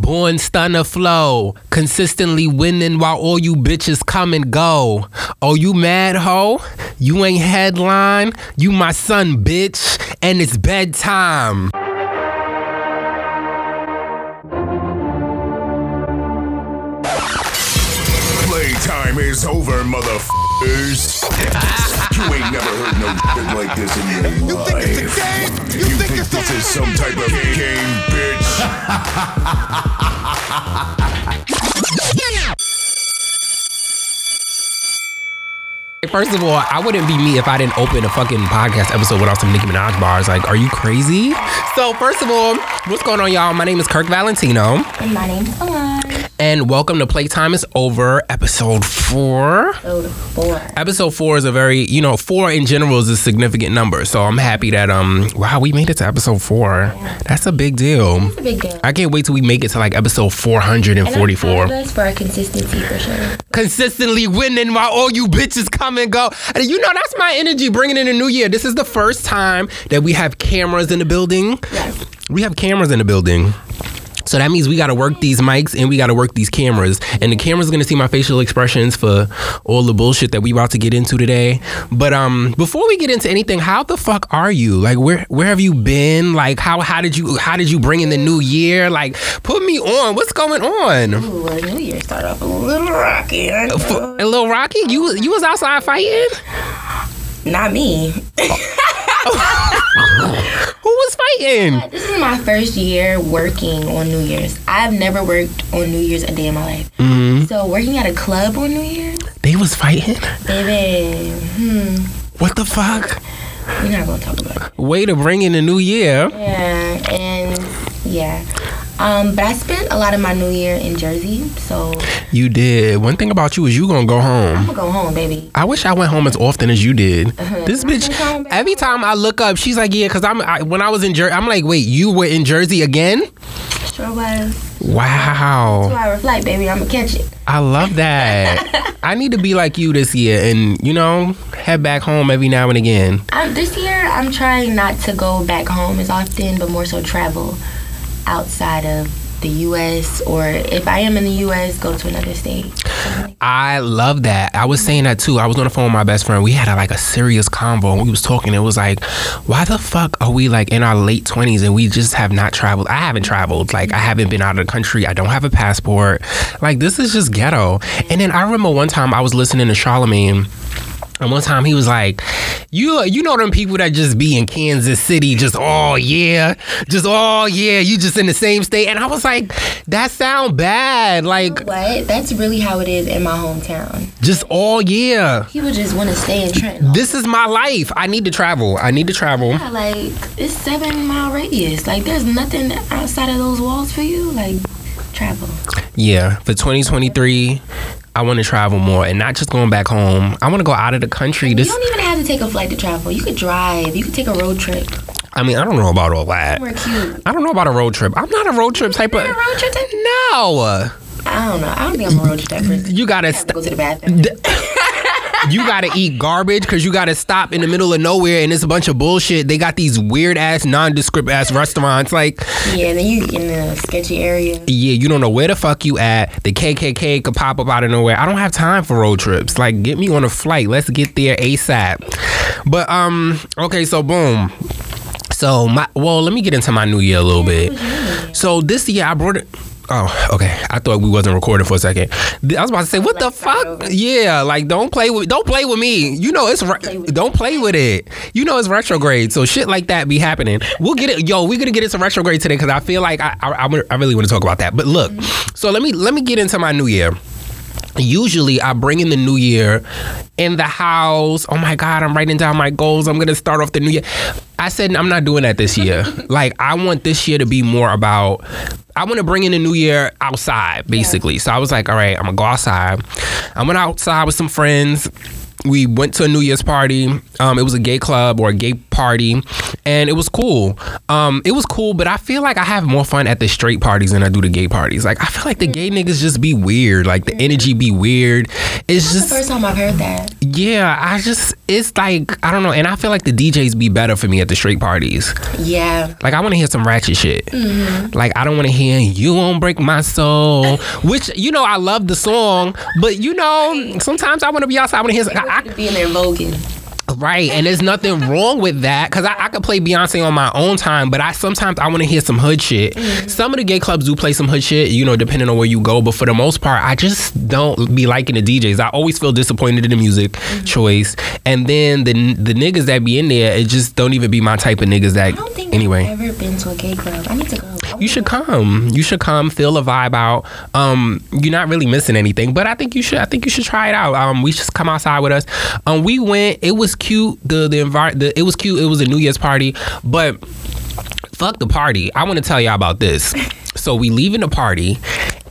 Born stunner flow, consistently winning while all you bitches come and go. Oh, you mad hoe? You ain't headline? You my son, bitch, and it's bedtime. Playtime is over, motherfuckers. You ain't never heard no shit like this in your You life. You think it's a game? You, You think, think it's this is some type of game, bitch? First of all, I wouldn't be me if I didn't open a fucking podcast episode without some Nicki Minaj bars. Like, are you crazy? So, first of all, what's going on, y'all? My name is Kirk Valentino, And my name's Alon. and welcome to Playtime is Over, episode four. Episode four. Episode four is a very, you know, four in general is a significant number. So I'm happy that, um, wow, we made it to episode four. That's a big deal. It's a big deal. I can't wait till we make it to like episode And 444. proud of us for our consistency for sure. Consistently winning while all you bitches come and go. And you know, that's my energy bringing in a new year. This is the first time that we have cameras in the building. Yes. We have cameras in the building. So that means we got to work these mics and we got to work these cameras. And the camera's going to see my facial expressions for all the bullshit that we about to get into today. But um before we get into anything, how the fuck are you? Like where where have you been? Like how how did you how did you bring in the new year? Like put me on. What's going on? Ooh, New Year started off a little rocky. I know. F- a little Rocky, you you was outside fighting? Not me. Who was fighting? This is my first year working on New Year's. I've never worked on New Year's a day in my life. Mm-hmm. So working at a club on New Year's, They was fighting? baby, hmm, What the fuck? we're not gonna talk about it. Way to bring in the new year. Yeah, and yeah. Um, but I spent a lot of my New Year in Jersey, so You did. One thing about you is you gonna go home. I'm gonna go home, baby. I wish I went home as often as you did. This bitch, home, every time I look up, she's like, yeah, because I'm I, when I was in Jersey, I'm like, wait, you were in Jersey again? Sure was. Wow, Two hour flight, baby. I'm gonna catch it. I love that. I need to be like you this year, and you know, head back home every now and again. Um, this year, I'm trying not to go back home as often, but more so travel outside of the U.S. or if I am in the U.S., go to another state. I love that. I was saying that too. I was on the phone with my best friend. We had a, like a serious convo. And we was talking. It was like, why the fuck are we like in our late twenties and we just have not traveled? I haven't traveled. Like I haven't been out of the country. I don't have a passport. Like this is just ghetto. And then I remember one time I was listening to Charlemagne. And one time he was like, "You, you know them people that just be in Kansas City, just oh yeah, just oh yeah, you just in the same state." And I was like, "That sound bad, like What? That's really how it is in my hometown. just all yeah." People just want to stay in Trenton. This is my life. I need to travel. I need to travel. Yeah, like it's seven mile radius. Like there's nothing outside of those walls for you. Like travel. Yeah, for 2023, I want to travel more and not just going back home. I want to go out of the country. You This, don't even have to take a flight to travel. You could drive. You could take a road trip. I mean, I don't know about all that. Cute. I don't know about a road trip. I'm not a road trip type of. A road trip. type- No, I don't know. I don't think I'm a road trip person. you gotta I have to st- go to the bathroom. you gotta eat garbage because you gotta stop in the middle of nowhere and it's a bunch of bullshit. They got these weird ass, nondescript ass restaurants. Like, Yeah, then you in a sketchy area. yeah, you don't know where the fuck you at. The KKK could pop up out of nowhere. I don't have time for road trips. Like, get me on a flight. Let's get there ASAP. But um, okay, so boom. So my well, let me get into my new year a little bit. So this year I brought it. Oh, okay. I thought we wasn't recording for a second. I was about to say, what the fuck? Yeah, like don't play with don't play with me. You know it's re- play don't play with it. You know it's retrograde, so shit like that be happening. We'll get it. Yo, we're gonna get into retrograde today because I feel like I I, I I really want to talk about that. But look, so let me let me get into my new year usually I bring in the new year in the house. Oh my God, I'm writing down my goals. I'm gonna start off the new year. I said I'm not doing that this year. like I want this year to be more about I want to bring in the new year outside, basically. So I was like, all right, I'm gonna go outside. I went outside with some friends. We went to a New Year's party. Um, it was a gay club or a gay party, and it was cool. Um, it was cool, but I feel like I have more fun at the straight parties than I do the gay parties. Like I feel like the gay niggas just be weird. Like the energy be weird. It's That's the just first time I've heard that. yeah. I just it's like I don't know, and I feel like the DJs be better for me at the straight parties. Yeah. Like I want to hear some ratchet shit. Mm-hmm. Like I don't want to hear "You Won't Break My Soul," which you know I love the song, but you know sometimes I want to be outside. I want to hear. Some, I, To be in there voguing. Right, and there's nothing wrong with that because I, I could play Beyonce on my own time, but I sometimes I want to hear some hood shit. Mm-hmm. Some of the gay clubs do play some hood shit, you know, depending on where you go. But for the most part, I just don't be liking the DJs. I always feel disappointed in the music Mm-hmm. choice, and then the the niggas that be in there, it just don't even be my type of niggas that. I don't think anyway. I've ever been to a gay club. I need to go. You should come. You should come. Feel the vibe out. Um, you're not really missing anything, but I think you should. I think you should try it out. Um, we just come outside with us. Um, we went. It was cute. The the environment. It was cute. It was a New Year's party, but fuck the party. I want to tell y'all about this. So we leaving the party,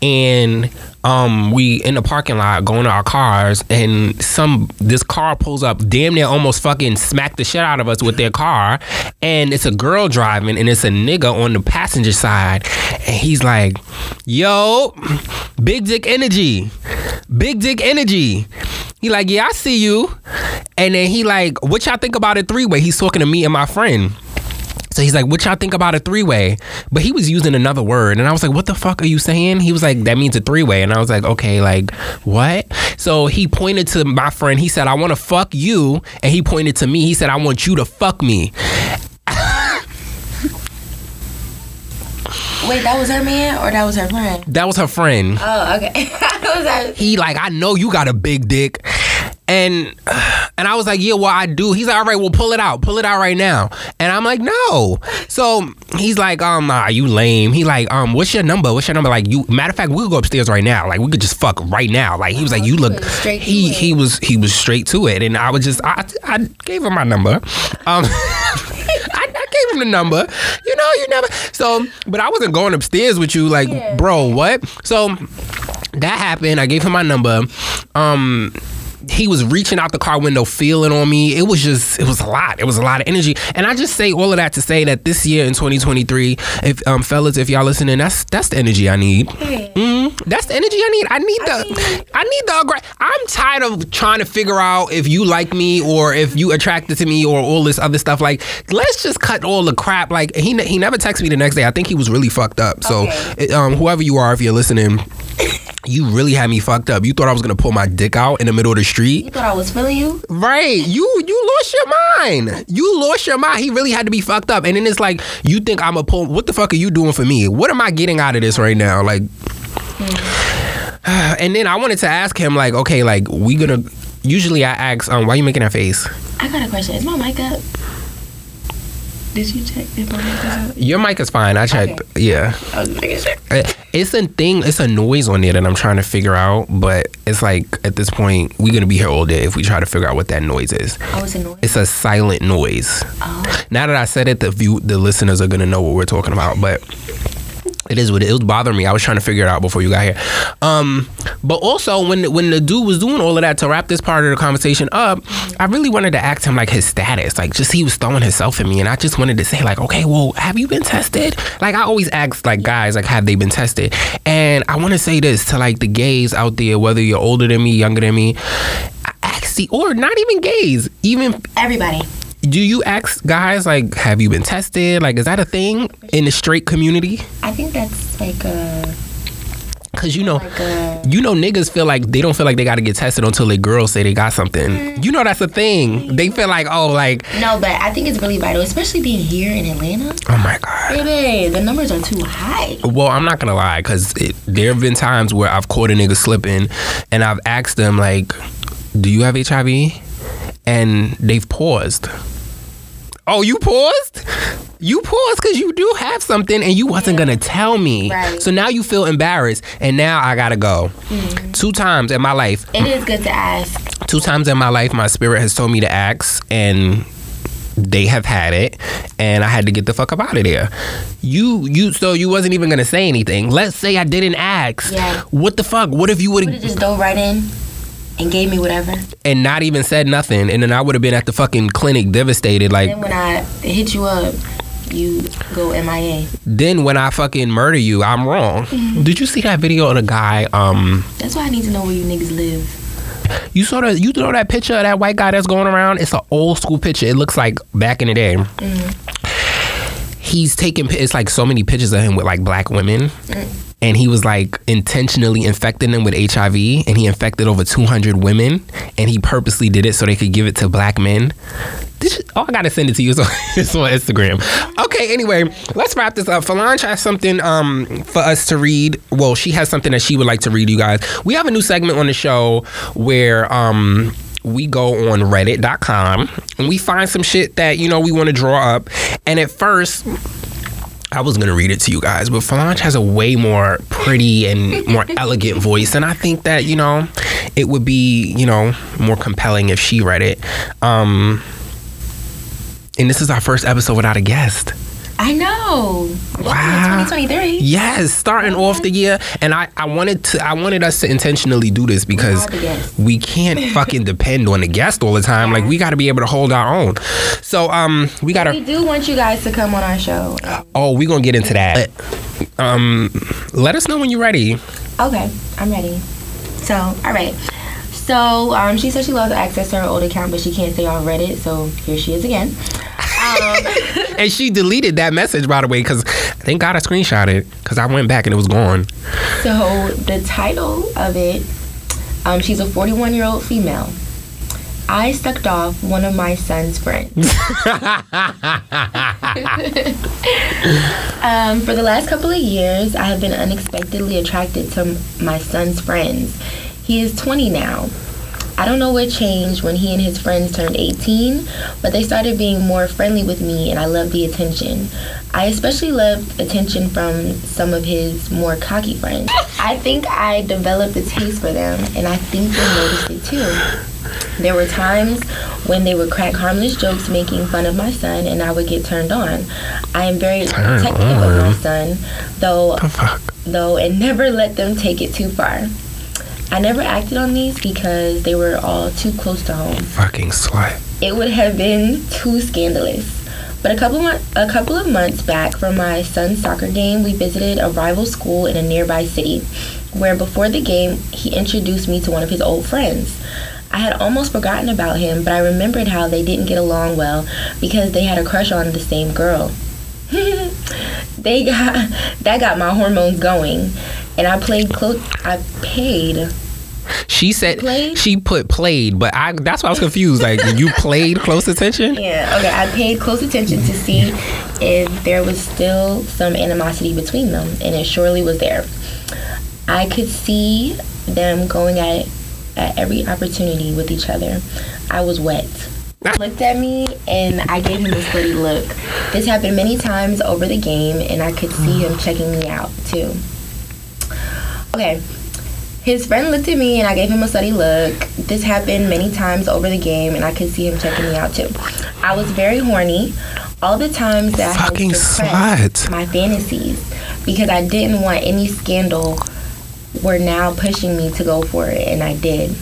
and um, we in the parking lot going to our cars, and some this car pulls up, damn near almost fucking smacked the shit out of us with their car, and it's a girl driving, and it's a nigga on the passenger side, and he's like, "Yo, big dick energy, big dick energy." He like, "Yeah, I see you," and then he like, "What y'all think about a three way?" He's talking to me and my friend. So he's like, "What y'all think about a three way?" But he was using another word, and I was like, "What the fuck are you saying?" He was like, "That means a three way," and I was like, "Okay, like what?" So he pointed to my friend. He said, "I want to fuck you," and he pointed to me. He said, "I want you to fuck me." Wait, that was her man or that was her friend? That was her friend. Oh, okay. He like, "I know you got a big dick." And and I was like, yeah, well, I do. He's like, all right, well, pull it out, pull it out right now. And I'm like, no. So he's like, um, nah, you lame. He like, um, what's your number? What's your number? Like, you. Matter of fact, we could go upstairs right now. Like, we could just fuck right now. Like, he was like, you look. straight He he was he was straight to it, and I was just I I gave him my number. Um. Gave him the number. You know, you never. So, but I wasn't going upstairs with you, like, Yeah. bro, what? So that happened. I gave him my number. Um, he was reaching out the car window, feeling on me. It was just, it was a lot. It was a lot of energy. And I just say all of that to say that this year in 2023, if um, fellas, if y'all listening, that's that's the energy I need. Mm, that's the energy I need. I need the, I need the. I'm tired of trying to figure out if you like me or if you attracted to me or all this other stuff. Like, let's just cut all the crap. Like, he he never texted me the next day. I think he was really fucked up. So, Okay. um, whoever you are, if you're listening. You really had me fucked up. You thought I was gonna pull my dick out in the middle of the street, you thought I was feeling you? right? You you lost your mind. You lost your mind. He really had to be fucked up. And then it's like you think I'm a pull. What the fuck are you doing for me? What am I getting out of this right now? Like, and then I wanted to ask him like, okay, like we gonna. Usually I ask, um, why are you making that face? I got a question. Is my mic up? Did you check if my mic is up? Your mic is fine. I checked. Yeah. I was making sure. Uh, It's a thing. It's a noise on there that I'm trying to figure out. But it's like at this point, we're gonna be here all day if we try to figure out what that noise is. I was annoyed. It's a silent noise. Oh. Now that I said it, the view, the listeners are gonna know what we're talking about. But it is what it, it was bothering me. I was trying to figure it out before you got here. Um, but also when when the dude was doing all of that to wrap this part of the conversation up, I really wanted to ask him like his status. Like just he was throwing himself at me, and I just wanted to say like, okay, well, have you been tested? Like I always ask like guys like, have they been tested? And I want to say this to like the gays out there, whether you're older than me, younger than me. I Ask the or not even gays, even Everybody. Do you ask guys like, have you been tested? Like, is that a thing in the straight community? I think that's like a Cause you know, like a you know, niggas feel like they don't feel like they got to get tested until their girls say they got something. Mm-hmm. You know, that's a thing. They feel like, oh, like, no, but I think it's really vital, especially being here in Atlanta. oh my god. Baby, the numbers are too high. Well, I'm not gonna lie, cause it, there have been times where I've caught a nigga slipping, and I've asked them like, "Do you have HIV?" And they've paused. Oh, you paused? You paused because you do have something, and you wasn't gonna tell me. Right. So now you feel embarrassed, and now I gotta go. Mm-hmm. Two times in my life, It is good to ask. two times in my life, my spirit has told me to ask, and they have had it, and I had to get the fuck up out of there. You, you, so you wasn't even gonna say anything. Let's say I didn't ask. Yeah. What the fuck? What if you would Would have? just dove right in? And gave me whatever. and not even said nothing, and then I would have been at the fucking clinic devastated. Like Then when I hit you up, you go MIA. then when I fucking murder you, I'm wrong. Mm-hmm. Did you see that video of the guy? Um, That's why I need to know where you niggas live. you saw that you know that picture of that white guy that's going around. It's an old school picture. It looks like back in the day. He's taking. It's like so many pictures of him with like black women. And he was like intentionally infecting them with HIV, and he infected over 200 women, and he purposely did it so they could give it to black men. This, oh, I gotta send it to you. So it's on Instagram. Okay. Anyway, let's wrap this up. Falange has something um for us to read. Well, she has something that she would like to read. You guys, we have a new segment on the show where um we go on Reddit.com and we find some shit that you know we want to draw up. And at first. I was gonna read it to you guys, but Falange has a way more pretty and more elegant voice, and I think that you know it would be you know more compelling if she read it. Um, and this is our first episode without a guest. I know. Wow. 2023. Yes, starting off the year, and I, I wanted to I wanted us to intentionally do this because are the guests. we can't fucking depend on the guest all the time. Like we got to be able to hold our own. So um, we got to. We do want you guys to come on our show. Oh, we gonna get into that. Um, let us know when you're ready. Okay, I'm ready. So, all right. So, um, she said she loves access to her old account, but she can't stay on Reddit. So here she is again. Um, And she deleted that message by the way, because thank God I screenshot it because I went back and it was gone. so the title of it, um, she's a 41 year old female. I sucked off one of my son's friends. um, for the last couple of years, I have been unexpectedly attracted to my son's friends. He is 20 now. I don't know what changed when he and his friends turned 18, but they started being more friendly with me and I loved the attention. I especially loved attention from some of his more cocky friends. I think I developed a taste for them and I think they noticed it too. There were times when they would crack harmless jokes making fun of my son and I would get turned on. I am very protective of my son, though though and never let them take it too far. I never acted on these because they were all too close to home. Fucking slut. It would have been too scandalous. But a couple mo- a couple of months back from my son's soccer game, we visited a rival school in a nearby city, where before the game he introduced me to one of his old friends. I had almost forgotten about him, but I remembered how they didn't get along well because they had a crush on the same girl. they got that got my hormones going, and I played close. I paid She said Played? she put played, but I that's why I was confused. Like you played close attention. Yeah, okay. I paid close attention to see if there was still some animosity between them, and it surely was there. I could see them going at it at every opportunity with each other. I was wet. Looked at me and I gave him a slutty look. This happened many times over the game, and I could see him checking me out too. Okay, his friend looked at me and I gave him a slutty look. This happened many times over the game and I could see him checking me out too. I was very horny. All the times that Fucking I had my fantasies because I didn't want any scandal were now pushing me to go for it and I did.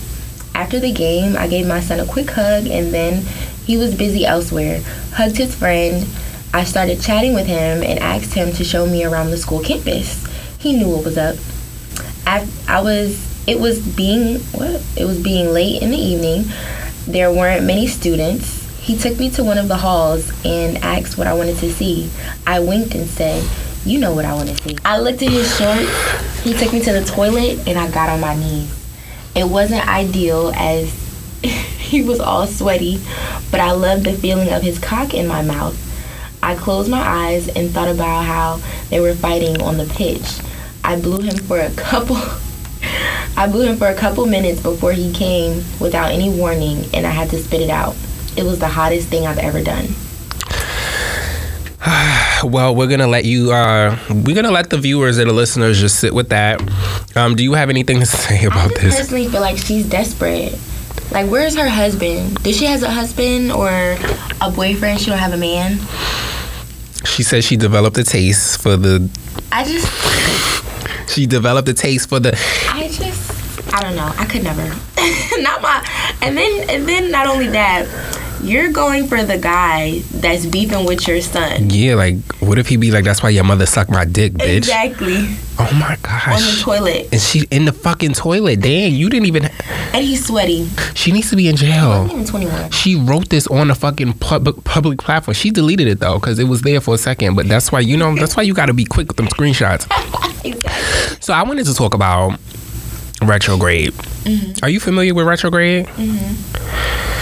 After the game, I gave my son a quick hug and then he was busy elsewhere. Hugged his friend. I started chatting with him and asked him to show me around the school campus. He knew what was up. I, I was it was being what it was being late in the evening there weren't many students he took me to one of the halls and asked what i wanted to see i winked and said you know what i want to see i looked at his shorts he took me to the toilet and i got on my knees it wasn't ideal as he was all sweaty but i loved the feeling of his cock in my mouth I closed my eyes and thought about how they were fighting on the pitch. I blew him for a couple I blew him for a couple minutes before he came without any warning and I had to spit it out. It was the hottest thing I've ever done. Well, we're gonna let you. uh We're gonna let the viewers and the listeners just sit with that. Um, do you have anything to say about just this? I personally feel like she's desperate. Like where's her husband? Does she has a husband or a boyfriend? She don't have a man? She says she developed a taste for the. I just She developed a taste for the. I just I don't know. I could never. not my. And then and then not only that, you're going for the guy that's beefing with your son. Yeah, like what if he be like, "That's why your mother sucked my dick, bitch." Exactly. Oh my gosh. On the toilet, And she in the fucking toilet. Dang, you didn't even. and he's sweaty. She needs to be in jail. even 21. She wrote this on a fucking public public platform. She deleted it though because it was there for a second. But that's why you know that's why you got to be quick with them screenshots. Exactly. So I wanted to talk about retrograde. Mm-hmm. Are you familiar with retrograde? Mm-hmm.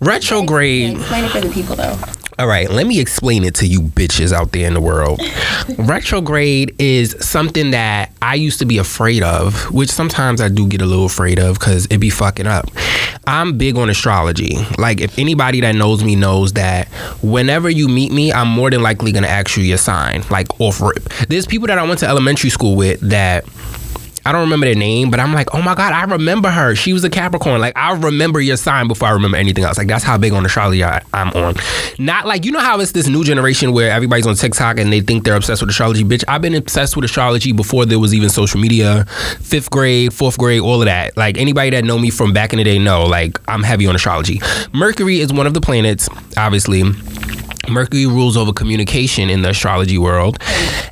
Retrograde. Explain it for the people though. All right, let me explain it to you bitches out there in the world. Retrograde is something that I used to be afraid of, which sometimes I do get a little afraid of because it be fucking up. I'm big on astrology. Like, if anybody that knows me knows that whenever you meet me, I'm more than likely gonna ask you your sign, like off rip. There's people that I went to elementary school with that. I don't remember their name, but I'm like, oh my God, I remember her. She was a Capricorn. Like, I remember your sign before I remember anything else. Like, that's how big on astrology I, I'm on. Not like, you know how it's this new generation where everybody's on TikTok and they think they're obsessed with astrology. Bitch, I've been obsessed with astrology before there was even social media, fifth grade, fourth grade, all of that. Like, anybody that know me from back in the day know, like, I'm heavy on astrology. Mercury is one of the planets, obviously. Mercury rules over communication in the astrology world.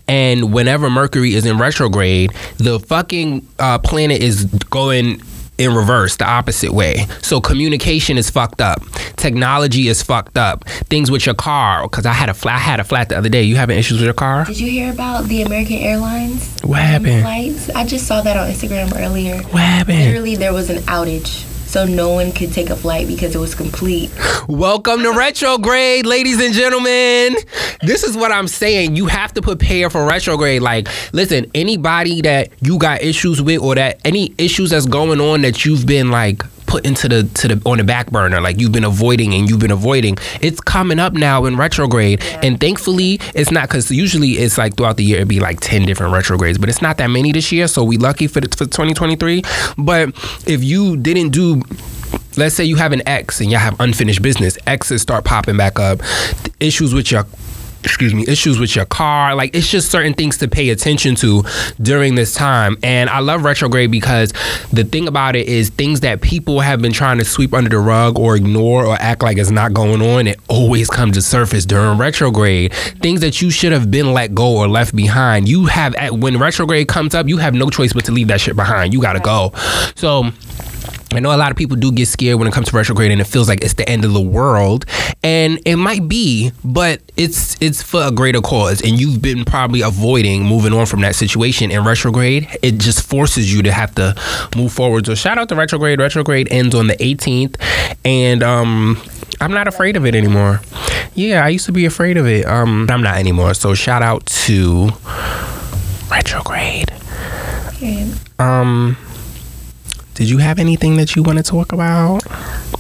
And whenever Mercury is in retrograde, the fucking uh, planet is going in reverse, the opposite way. So communication is fucked up. Technology is fucked up. Things with your car, because I had a flat, I had a flat the other day. You having issues with your car? Did you hear about the American Airlines What happened? flights? I just saw that on Instagram earlier. What happened? Literally, there was an outage, so no one could take a flight because it was complete. Welcome to retrograde, ladies and gentlemen. This is what I'm saying. You have to prepare for retrograde. Like, listen, anybody that you got issues with or that any issues that's going on that you've been like put into the to the on the back burner, like you've been avoiding and you've been avoiding, it's coming up now in retrograde. And thankfully, it's not because usually it's like throughout the year it'd be like ten different retrogrades, but it's not that many this year. So we lucky for the, for 2023. But if you didn't do let's say you have an ex and y'all have unfinished business exes start popping back up issues with your excuse me issues with your car. Like it's just certain things to pay attention to during this time. And i love retrograde because the thing about it is things that people have been trying to sweep under the rug or ignore or act like it's not going on it always comes to surface during retrograde. Things that you should have been let go or left behind. You have at when retrograde comes up you have no choice but to leave that shit behind. You gotta go. So I know a lot of people do get scared when it comes to retrograde and it feels like it's the end of the world and it might be but it's it's for a greater cause and you've been probably avoiding moving on from that situation in retrograde it just forces you to have to move forward so shout out to retrograde retrograde ends on the 18th and um I'm not afraid of it anymore. Yeah, I used to be afraid of it. Um I'm not anymore. So shout out to retrograde. Okay. Um did you have anything that you want to talk about?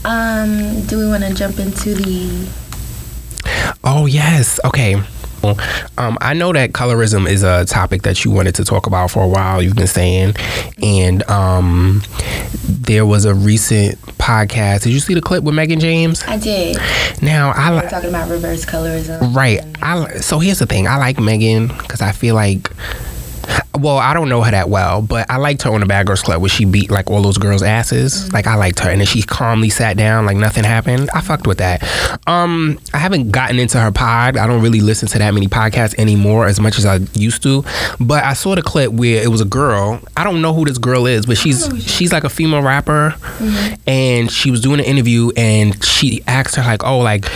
Um, do we want to jump into the? Oh yes. Okay. Um, I know that colorism is a topic that you wanted to talk about for a while. You've been saying, and um, there was a recent podcast. Did you see the clip with Megan James? I did. Now I like talking about reverse colorism. right. I so here's the thing. I like Megan because I feel like. Well, I don't know her that well, but I liked her on the Bad Girls Club where she beat like all those girls' asses. Like I liked her, and then she calmly sat down like nothing happened. I fucked with that. Um, I haven't gotten into her pod. I don't really listen to that many podcasts anymore as much as I used to. But I saw the clip where it was a girl. I don't know who this girl is, but she's she's like a female rapper, and she was doing an interview, and she asked her like, "Oh, like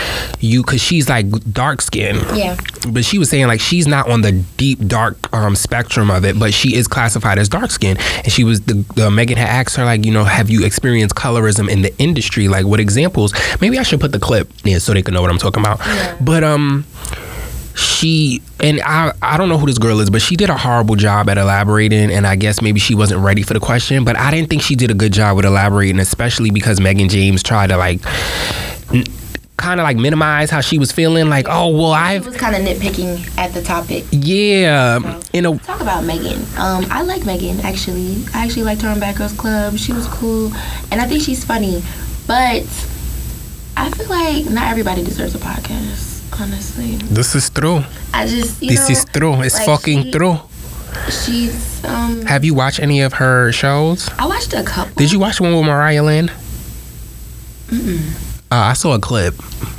you," because she's like dark skinned Yeah. but she was saying like she's not on the deep dark um, spectrum of it, but she is classified as dark skinned. And she was the, the Megan had asked her like, you know, have you experienced colorism in the industry? Like what examples? Maybe I should put the clip in so they can know what I'm talking about. Yeah. But um she and I I don't know who this girl is, but she did a horrible job at elaborating and I guess maybe she wasn't ready for the question, but I didn't think she did a good job with elaborating, especially because Megan James tried to like kind of like minimize how she was feeling like oh well I I've was kind of nitpicking at the topic. yeah, in a Talk about Megan. Um, I like Megan actually. I actually liked her on Bad Girls Club. She was cool, and I think she's funny. But I feel like not everybody deserves a podcast. Honestly, this is true. I just you This know, is true. It's like fucking she- true. She's um. Have you watched any of her shows? I watched a couple. Did you watch one with Mariah Lynn? Uh, I saw a clip.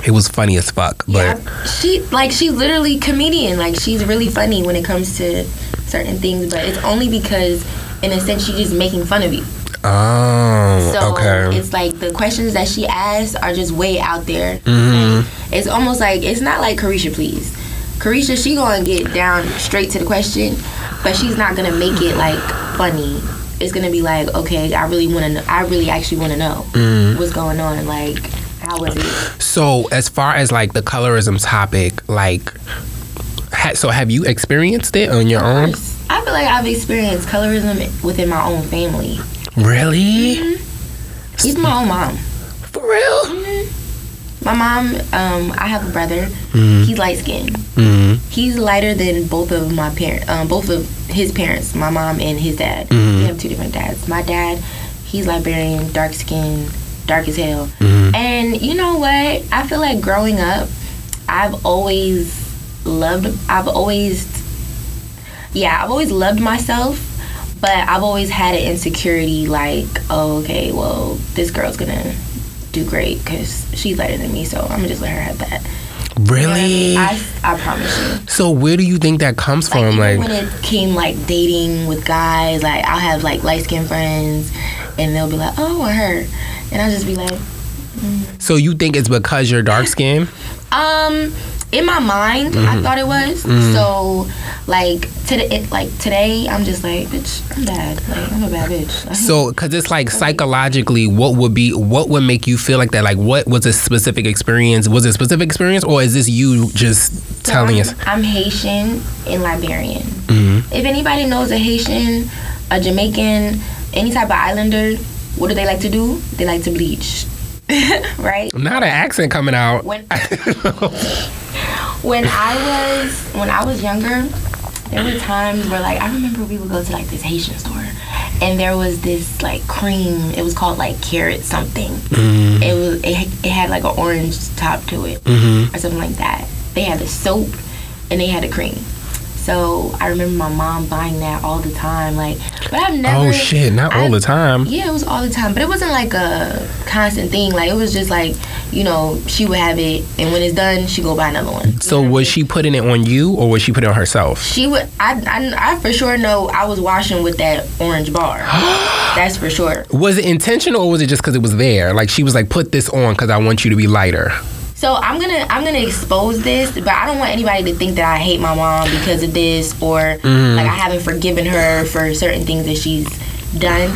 It was funny as fuck, but Yeah, she like she's literally comedian. Like she's really funny when it comes to certain things, but it's only because, in a sense, she's just making fun of you. oh, So okay. it's like the questions that she asks are just way out there. Mm-hmm. It's almost like it's not like Carisha, please. Carisha, she gonna get down straight to the question, but she's not gonna make it like funny. It's gonna be like, okay, I really want to know. I really actually want to know Mm-hmm. what's going on. Like, So, as far as like the colorism topic, like, ha- so have you experienced it on your own? I feel like I've experienced colorism within my own family. Really? Even my own mom. For real? My mom, um, I have a brother. Mm-hmm. He's light skinned. hmm He's lighter than both of my parents, um, both of his parents, my mom and his dad. We have two different dads. My dad, he's Liberian, dark skin, dark as hell. Mhm. And you know what? I feel like growing up, I've always loved. I've always, yeah, I've always loved myself. But I've always had an insecurity, like, oh, okay, well, this girl's gonna do great because she's lighter than me, so I'm gonna just let her have that. You know I Really? mean? I, I promise you. so, where do you think that comes Like, from? Like, when it came like dating with guys, like I'll have like light skinned friends, and they'll be like, "Oh, her," and I'll just be like, so you think it's because you're dark skinned? um. In my mind, Mm-hmm. I thought it was. So, like today, it, like today, I'm just like, bitch, I'm bad. Like I'm a bad bitch. Like, So, because it's like psychologically, what would be, what would make you feel like that? Like, what was a specific experience? Was it a specific experience, or is this you just So telling I'm, us? I'm Haitian and Liberian. Mhm. If anybody knows a Haitian, a Jamaican, any type of islander, what do they like to do? They like to bleach, right? Not an accent coming out. When when I was when I was younger, there were times where like I remember we would go to like this Haitian store, and there was this like cream. It was called like carrot something. Mm-hmm. It was it, it had like an orange top to it Mhm. or something like that. They had the soap and they had the cream. So I remember my mom buying that all the time. Like, but I've oh, never. Oh shit! Not all the time. Yeah, it was all the time, but it wasn't like a constant thing. Like it was just like, you know, she would have it, and when it's done, she go buy another one. So was she putting it on you, or was she putting it on herself? She would. I, I, I for sure know I was washing with that orange bar. That's for sure. Was it intentional, or was it just because it was there? Like she was like, "Put this on because I want you to be lighter." So I'm gonna I'm gonna expose this, but I don't want anybody to think that I hate my mom because of this or like I haven't forgiven her for certain things that she's done.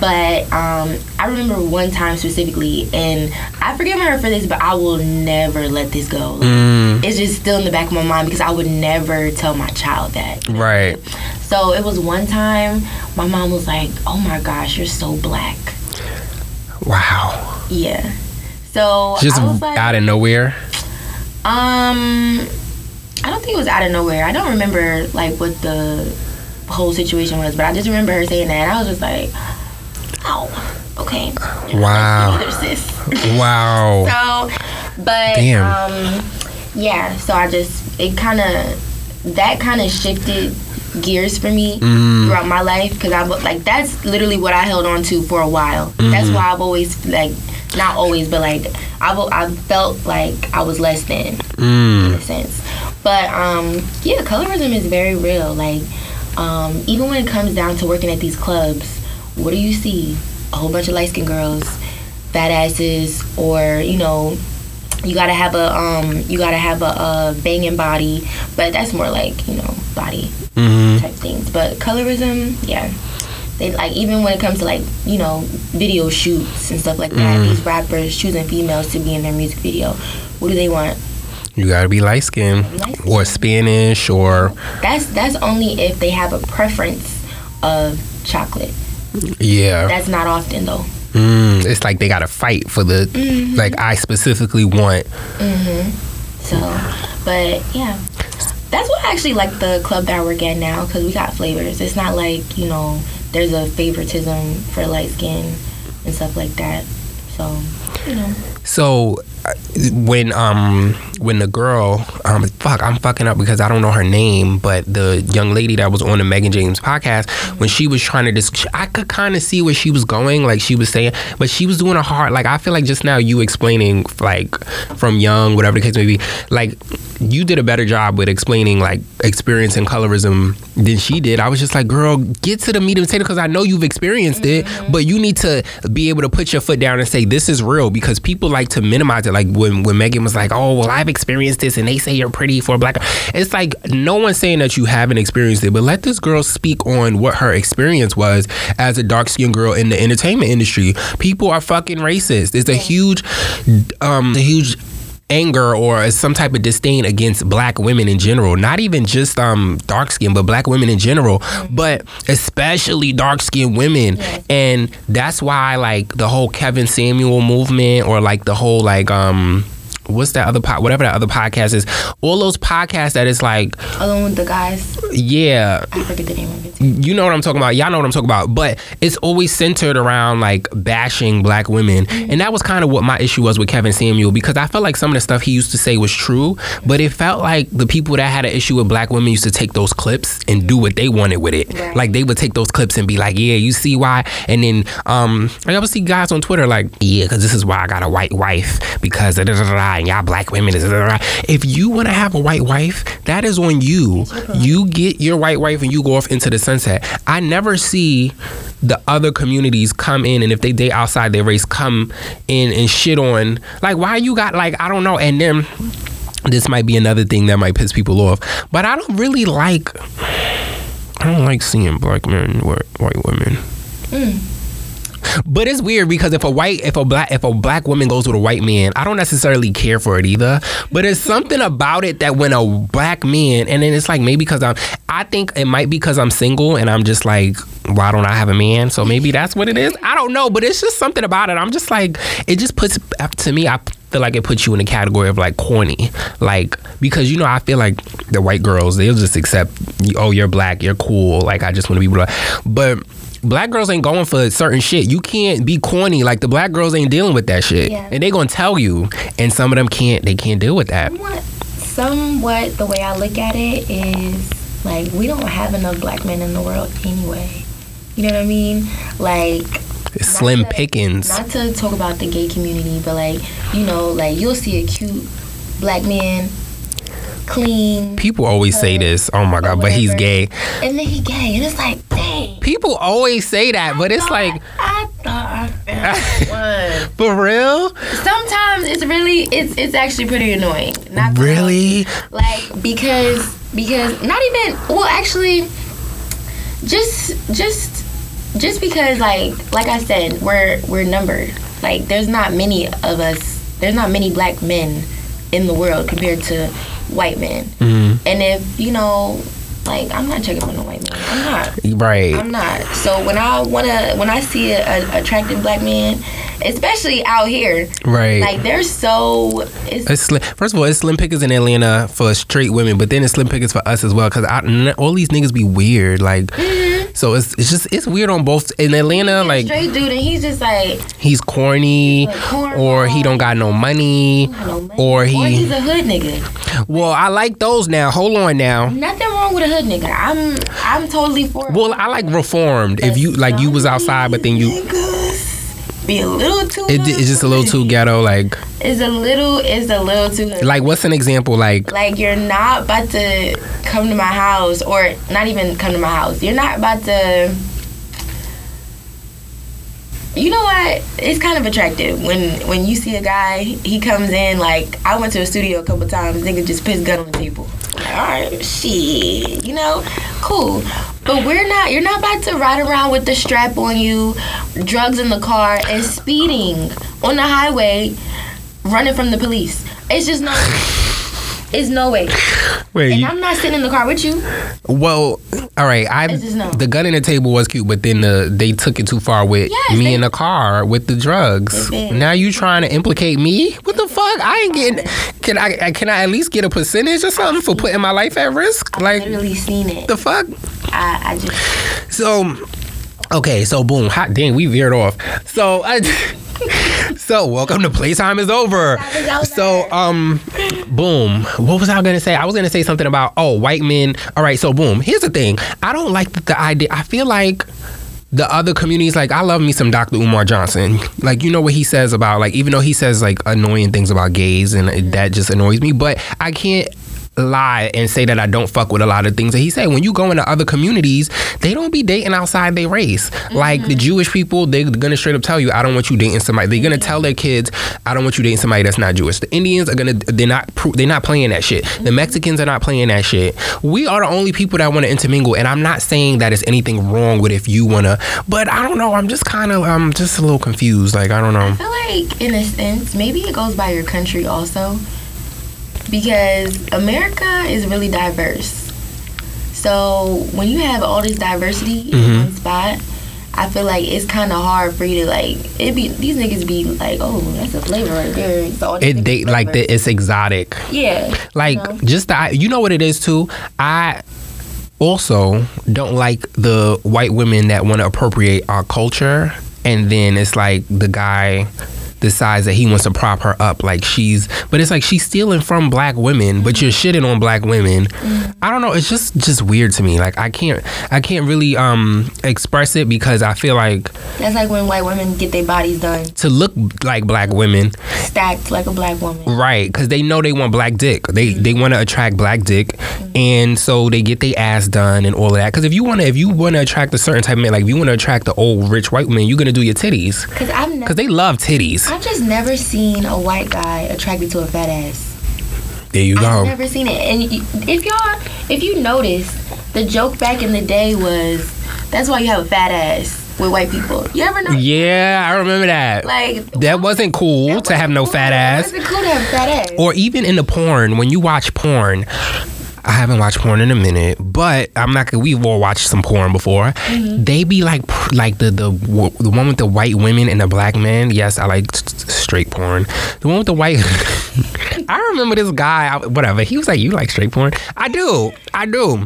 But um, I remember one time specifically, and I've forgiven her for this, but I will never let this go. Like, Mm, It's just still in the back of my mind because I would never tell my child that. right. So it was one time my mom was like, "Oh my gosh, you're so black." Wow. Yeah. So Just I was like, out of nowhere. Um, I don't think it was out of nowhere. I don't remember like what the whole situation was, but I just remember her saying that, and I was just like, "Oh, okay." Wow. Wow. So, but Damn. um, yeah. So I just it kind of that kind of shifted gears for me Mm. throughout my life because I was like that's literally what I held on to for a while. That's Mm-hmm. why I've always like not always, but like I've I felt like I was less than in Mm. a sense. But um, yeah, colorism is very real. Like um, even when it comes down to working at these clubs, what do you see? A whole bunch of light skinned girls, fat asses, or you know, you gotta have a um, you gotta have a, a banging body. But that's more like you know, body hmm type things. But colorism, yeah. They like even when it comes to like you know video shoots and stuff like that. Mm. These rappers choosing females to be in their music video. What do they want? You gotta be light skinned or Spanish or That's that's only if they have a preference of chocolate. yeah. That's not often though. Mm, it's like they gotta fight for the Mm-hmm. like I specifically want. So, but yeah, that's what I actually like the club that I work at now because we got flavors. It's not like you know there's a favoritism for light skin and stuff like that. So, you know, So uh, when um when the girl, um, fuck, I'm fucking up because I don't know her name, but the young lady that was on the Megan James podcast, when she was trying to, dis- I could kind of see where she was going, like she was saying, but she was doing a hard, like I feel like just now you explaining, like from young, whatever the case may be, like you did a better job with explaining like experience in colorism than she did. I was just like, girl, get to the meat and potato because I know you've experienced it, but you need to be able to put your foot down and say this is real because people like to minimize it. Like when when Megan was like, oh well, I've experienced this, and they say you're pretty for a black. It's like no one's saying that you haven't experienced it, but let this girl speak on what her experience was as a dark skinned girl in the entertainment industry. People are fucking racist. It's a huge, um, a huge anger or some type of disdain against black women in general not even just um dark skin but black women in general but especially dark skinned women and that's why like the whole kevin samuel movement or like the whole like um what's that other pod whatever that other podcast is all those podcasts that is like Along with the guys, yeah I forget the name of it. you know what I'm talking about. Y'all know what I'm talking about. But it's always centered around like bashing black women. And that was kind of what my issue was with Kevin Samuel because I felt like some of the stuff he used to say was true, but it felt like the people that had an issue with black women used to take those clips and do what they wanted with it. Right. Like they would take those clips and be like, yeah, you see why? And then um, I would see guys on Twitter like, yeah, because this is why I got a white wife because da, da, da, da, and y'all black women. If you want to have a white wife, that is on you. You get your white wife and you go off into the sunset. I never see the other communities come in and if they date outside their race come in and shit on like why you got like I don't know and then this might be another thing that might piss people off but I don't really like I don't like seeing black men with white women hmm. But it's weird because if a white if a black if a black woman goes with a white man, I don't necessarily care for it either. But it's something about it that when a black man and then it's like maybe because I'm I think it might be because I'm single and I'm just like why don't I have a man? So maybe that's what it is. I don't know, but it's just something about it. I'm just like it just puts to me I feel like it puts you in the category of like corny. Like because you know I feel like the white girls they'll just accept oh you're black, you're cool, like I just want to be black. But black girls ain't going for certain shit. You can't be corny. Like the black girls ain't dealing with that shit, Yeah. and they gonna tell you. And some of them can't. They can't deal with that. Somewhat, somewhat the way I look at it is like we don't have enough black men in the world anyway. You know what I mean? Like slim to- pickings. Not to talk about the gay community, but like you know, like you'll see a cute black man, clean, People always say this. Oh my god, but he's gay. and then he gay, and it's like, dang. People always say that, but it's like I thought I found one. for real. Sometimes it's really it's it's actually pretty annoying. Not Really? like because because not even well actually just just just because like like I said we're we're numbered like there's not many of us there's not many black men in the world compared to white men Mm-hmm. and if you know like I'm not checking for no white man I'm not Right. I'm not so when I wanna when I see a, a attractive black man especially out here right. like they're so it's It's slim, first of all, it's slim pickers in Atlanta for straight women, but then it's slim pickers for us as well. Cause all these niggas be weird, like, mm-hmm. so it's it's just it's weird on both. In Atlanta, like straight dude and he's just like he's corny, Like or he don't got no money, no money. or or he's he. a hood nigga. Well, I like those now. Hold on now. Nothing wrong with a hood nigga. I'm I'm totally for. Well, I like reformed. If you like, you was outside, but then you. Niggas be a little too. It, it's just a little too ghetto. Like, It's a little. It's a little too. Like, like what's an example? Like, like you're not about to come to my house, or not even come to my house. You're not about to. You know what? It's kind of attractive when when you see a guy. He comes in like I went to a studio a couple times. Nigga just put his gun on the table. Like, all right, shit. You know, cool. But we're not. You're not about to ride around with the strap on you, drugs in the car, and speeding on the highway, running from the police. It's just no. It's no way. wait, And you- I'm not sitting in the car with you. well, all right. I no. the gun in the table was cute, but then the they took it too far with Yes, me they- in the car with the drugs. Now you trying to implicate me? What the fuck? I ain't getting. Can I? Can I at least get a percentage or something for putting my life at risk? I've Like literally seen it. the fuck? I, I just So, okay, so boom, hot damn, we veered off. So, I, so welcome to playtime is over. Is over. So um, boom. What was I gonna say? I was gonna say something about oh white men. All right. So boom. Here's the thing. I don't like the, the idea. I feel like the other communities like i love me some dr umar johnson like you know what he says about like even though he says like annoying things about gays and that just annoys me but i can't lie and say that I don't fuck with a lot of things that he said. When you go into other communities, they don't be dating outside their race. Like the mm-hmm. Jewish people, they're gonna straight up tell you, I don't want you dating somebody. They're gonna tell their kids, I don't want you dating somebody that's not Jewish. The Indians are gonna, they're not, they're not playing that shit. The mm-hmm. Mexicans are not playing that shit. We are the only people that want to intermingle, and I'm not saying that it's anything wrong with if you wanna, but I don't know. I'm just kind of, I'm just a little confused. Like I don't know. I feel like, in a sense, maybe it goes by your country also, because America is really diverse. So when you have all this diversity in Mhm. one spot, I feel like it's kind of hard for you to like. It be these niggas be like, oh, that's a flavor right there. So all It they like the, it's exotic. yeah, Like you know? just the you know what it is too. I also don't like the white women that want to appropriate our culture, and then it's like the guy decides that he wants to prop her up. Like she's but it's like she's stealing from black women but you're shitting on black women. Mm. I don't know. It's just just weird to me. Like i can't i can't really um express it because i feel like that's like when white women get their bodies done. to look like black women. Stacked like a black woman. Right, because they know they want black dick. They mm-hmm. they want to attract black dick, mm-hmm. and so they get their ass done and all of that. Because if you want to, if you want to attract a certain type of man, like if you want to attract the old rich white man, you're gonna do your titties. Cause I've never, because they love titties. I've just never seen a white guy attracted to a fat ass. There you go. I've never seen it. And if y'all, if you notice, the joke back in the day was that's why you have a fat ass with white people. You ever know? Yeah, I remember that. Like that wasn't cool to have no fat ass. It's cool to have fat ass. Or even in the porn, when you watch porn, I haven't watched porn in a minute, but I'm not. gonna We've all watched some porn before. Mm-hmm. They be like, like the the the one with the white women and the black men. Yes, I like straight porn. The one with the white. I remember this guy. Whatever. He was like, "You like straight porn?" I do. I do.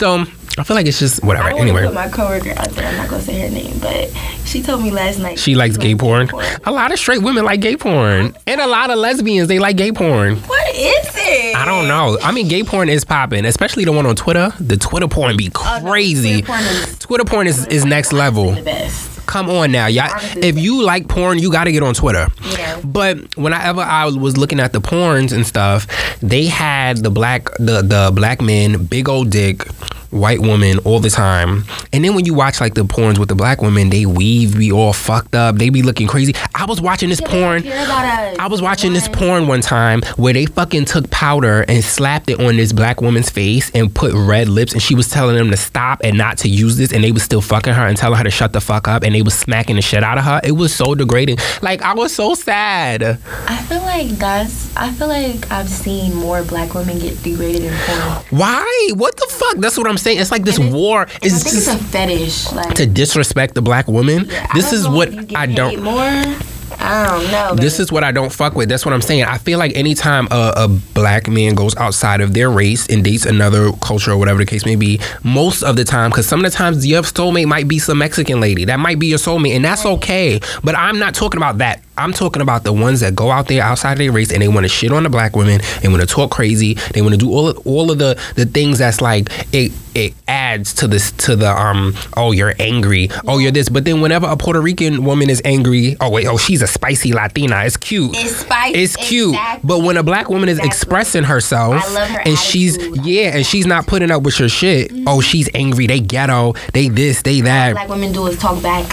So I feel like it's just whatever. I Anyway. put my coworker out there. I'm not gonna say her name, but she told me last night She likes gay porn. porn. A lot of straight women like gay porn, and a lot of lesbians they like gay porn. What is it? I don't know. I mean, gay porn is popping, especially the one on Twitter. The Twitter porn be Oh, no, crazy. Twitter porn is Twitter porn is, is next level. the best. Come on now, y'all. If you like porn, you got to get on Twitter. Yeah. But whenever I was looking at the porns and stuff, they had the black the the black men, big old dick, white woman all the time. And then when you watch like the porns with the black women, they weave be all fucked up. They be looking crazy. I was watching this Yeah, porn. don't care about us. I was watching this porn one time where they fucking took powder and slapped it on this black woman's face and put red lips and she was telling them to stop and not to use this and they was still fucking her and telling her to shut the fuck up and they was smacking the shit out of her. It was so degrading. Like I was so sad. I feel like that's. I feel like I've seen more black women get degraded in porn. Why? What the fuck? That's what I'm saying. It's like this it- war And I is think it's a fetish. Like to disrespect the black woman. yeah, this is what if you get I don't More. I don't know. This is what I don't fuck with. That's what I'm saying. I feel like anytime a, a black man goes outside of their race and dates another culture or whatever the case may be, most of the time, because some of the times your soulmate might be some Mexican lady. That might be your soulmate, and that's okay. But I'm not talking about that. I'm talking about the ones that go out there outside of their race and they want to shit on the black women. They want to talk crazy. They want to do all of, all of the the things that's like it it adds to this to the um oh you're angry oh you're this but then whenever a Puerto Rican woman is angry oh wait oh she's a spicy Latina it's cute It's spicy. it's cute Exactly. but when a black woman is Exactly. expressing herself her and she's yeah and she's not putting up with your shit oh she's angry they ghetto they this they that black women do is talk back.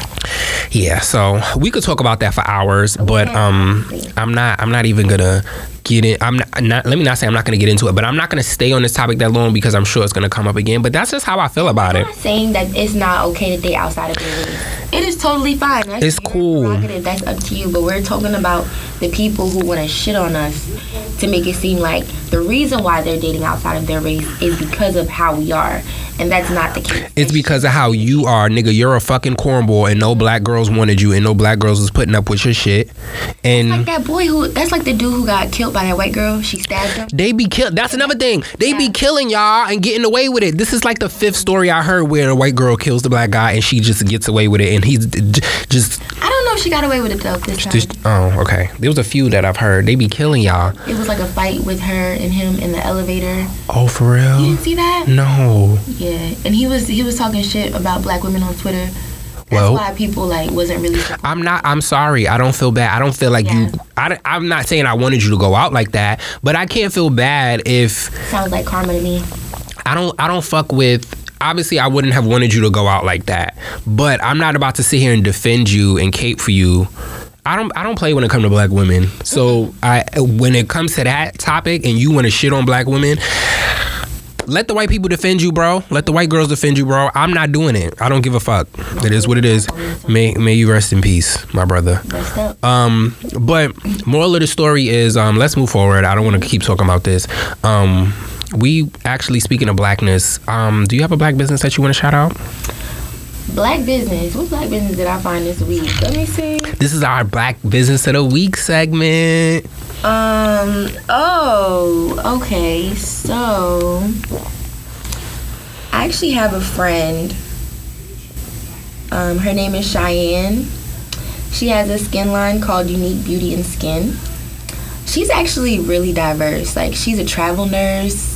yeah, so we could talk about that for hours, but um, I'm not. I'm not even gonna get in. I'm not, not. Let me not say I'm not gonna get into it, but I'm not gonna stay on this topic that long because I'm sure it's gonna come up again. But that's just how I feel about I'm it. saying that it's not okay to date outside of your race. It is totally fine. That's It's cool. That's up to you. But we're talking about the people who want to shit on us to make it seem like the reason why they're dating outside of their race is because of how we are, and that's not the case. It's because of how you are, nigga. You're a fucking cornball, and no black girls wanted you, and no black girls was putting up with your shit, like and. that boy who. That's like the dude who got killed by that white girl. She stabbed him. They be killed. That's another thing. They be killing y'all and getting away with it. This is like the fifth story I heard where a white girl kills the black guy and she just gets away with it, and he's just know if she got away with it though this time. Just, oh, okay. There was a few that I've heard. They be killing y'all. It was like a fight with her and him in the elevator. Oh, for real? You didn't see that? No. Yeah, and he was he was talking shit about black women on Twitter. That's Well- why people like wasn't really. I'm not. I'm sorry. I don't feel bad. I don't feel like you. I, I, am not saying I wanted you to go out like that, but I can't feel bad if Sounds like karma to me. I don't. I don't fuck with. Obviously, I wouldn't have wanted you to go out like that, but I'm not about to sit here and defend you and cape for you. I don't. I don't play when it comes to black women. So I, when it comes to that topic, and you want to shit on black women, let the white people defend you, bro. Let the white girls defend you, bro. I'm not doing it. I don't give a fuck. It is what it is. May May you rest in peace, my brother. Um, but moral of the story is, um, let's move forward. I don't want to keep talking about this. Um, we actually speaking of blackness. Um, do you have a black business that you want to shout out? Black business. What black business did I find this week? Let me see. This is our black business of the week segment. Um. Oh. Okay. So, I actually have a friend. Um. Her name is Cheyenne. She has a skin line called Unique Beauty and Skin. She's actually really diverse. Like she's a travel nurse.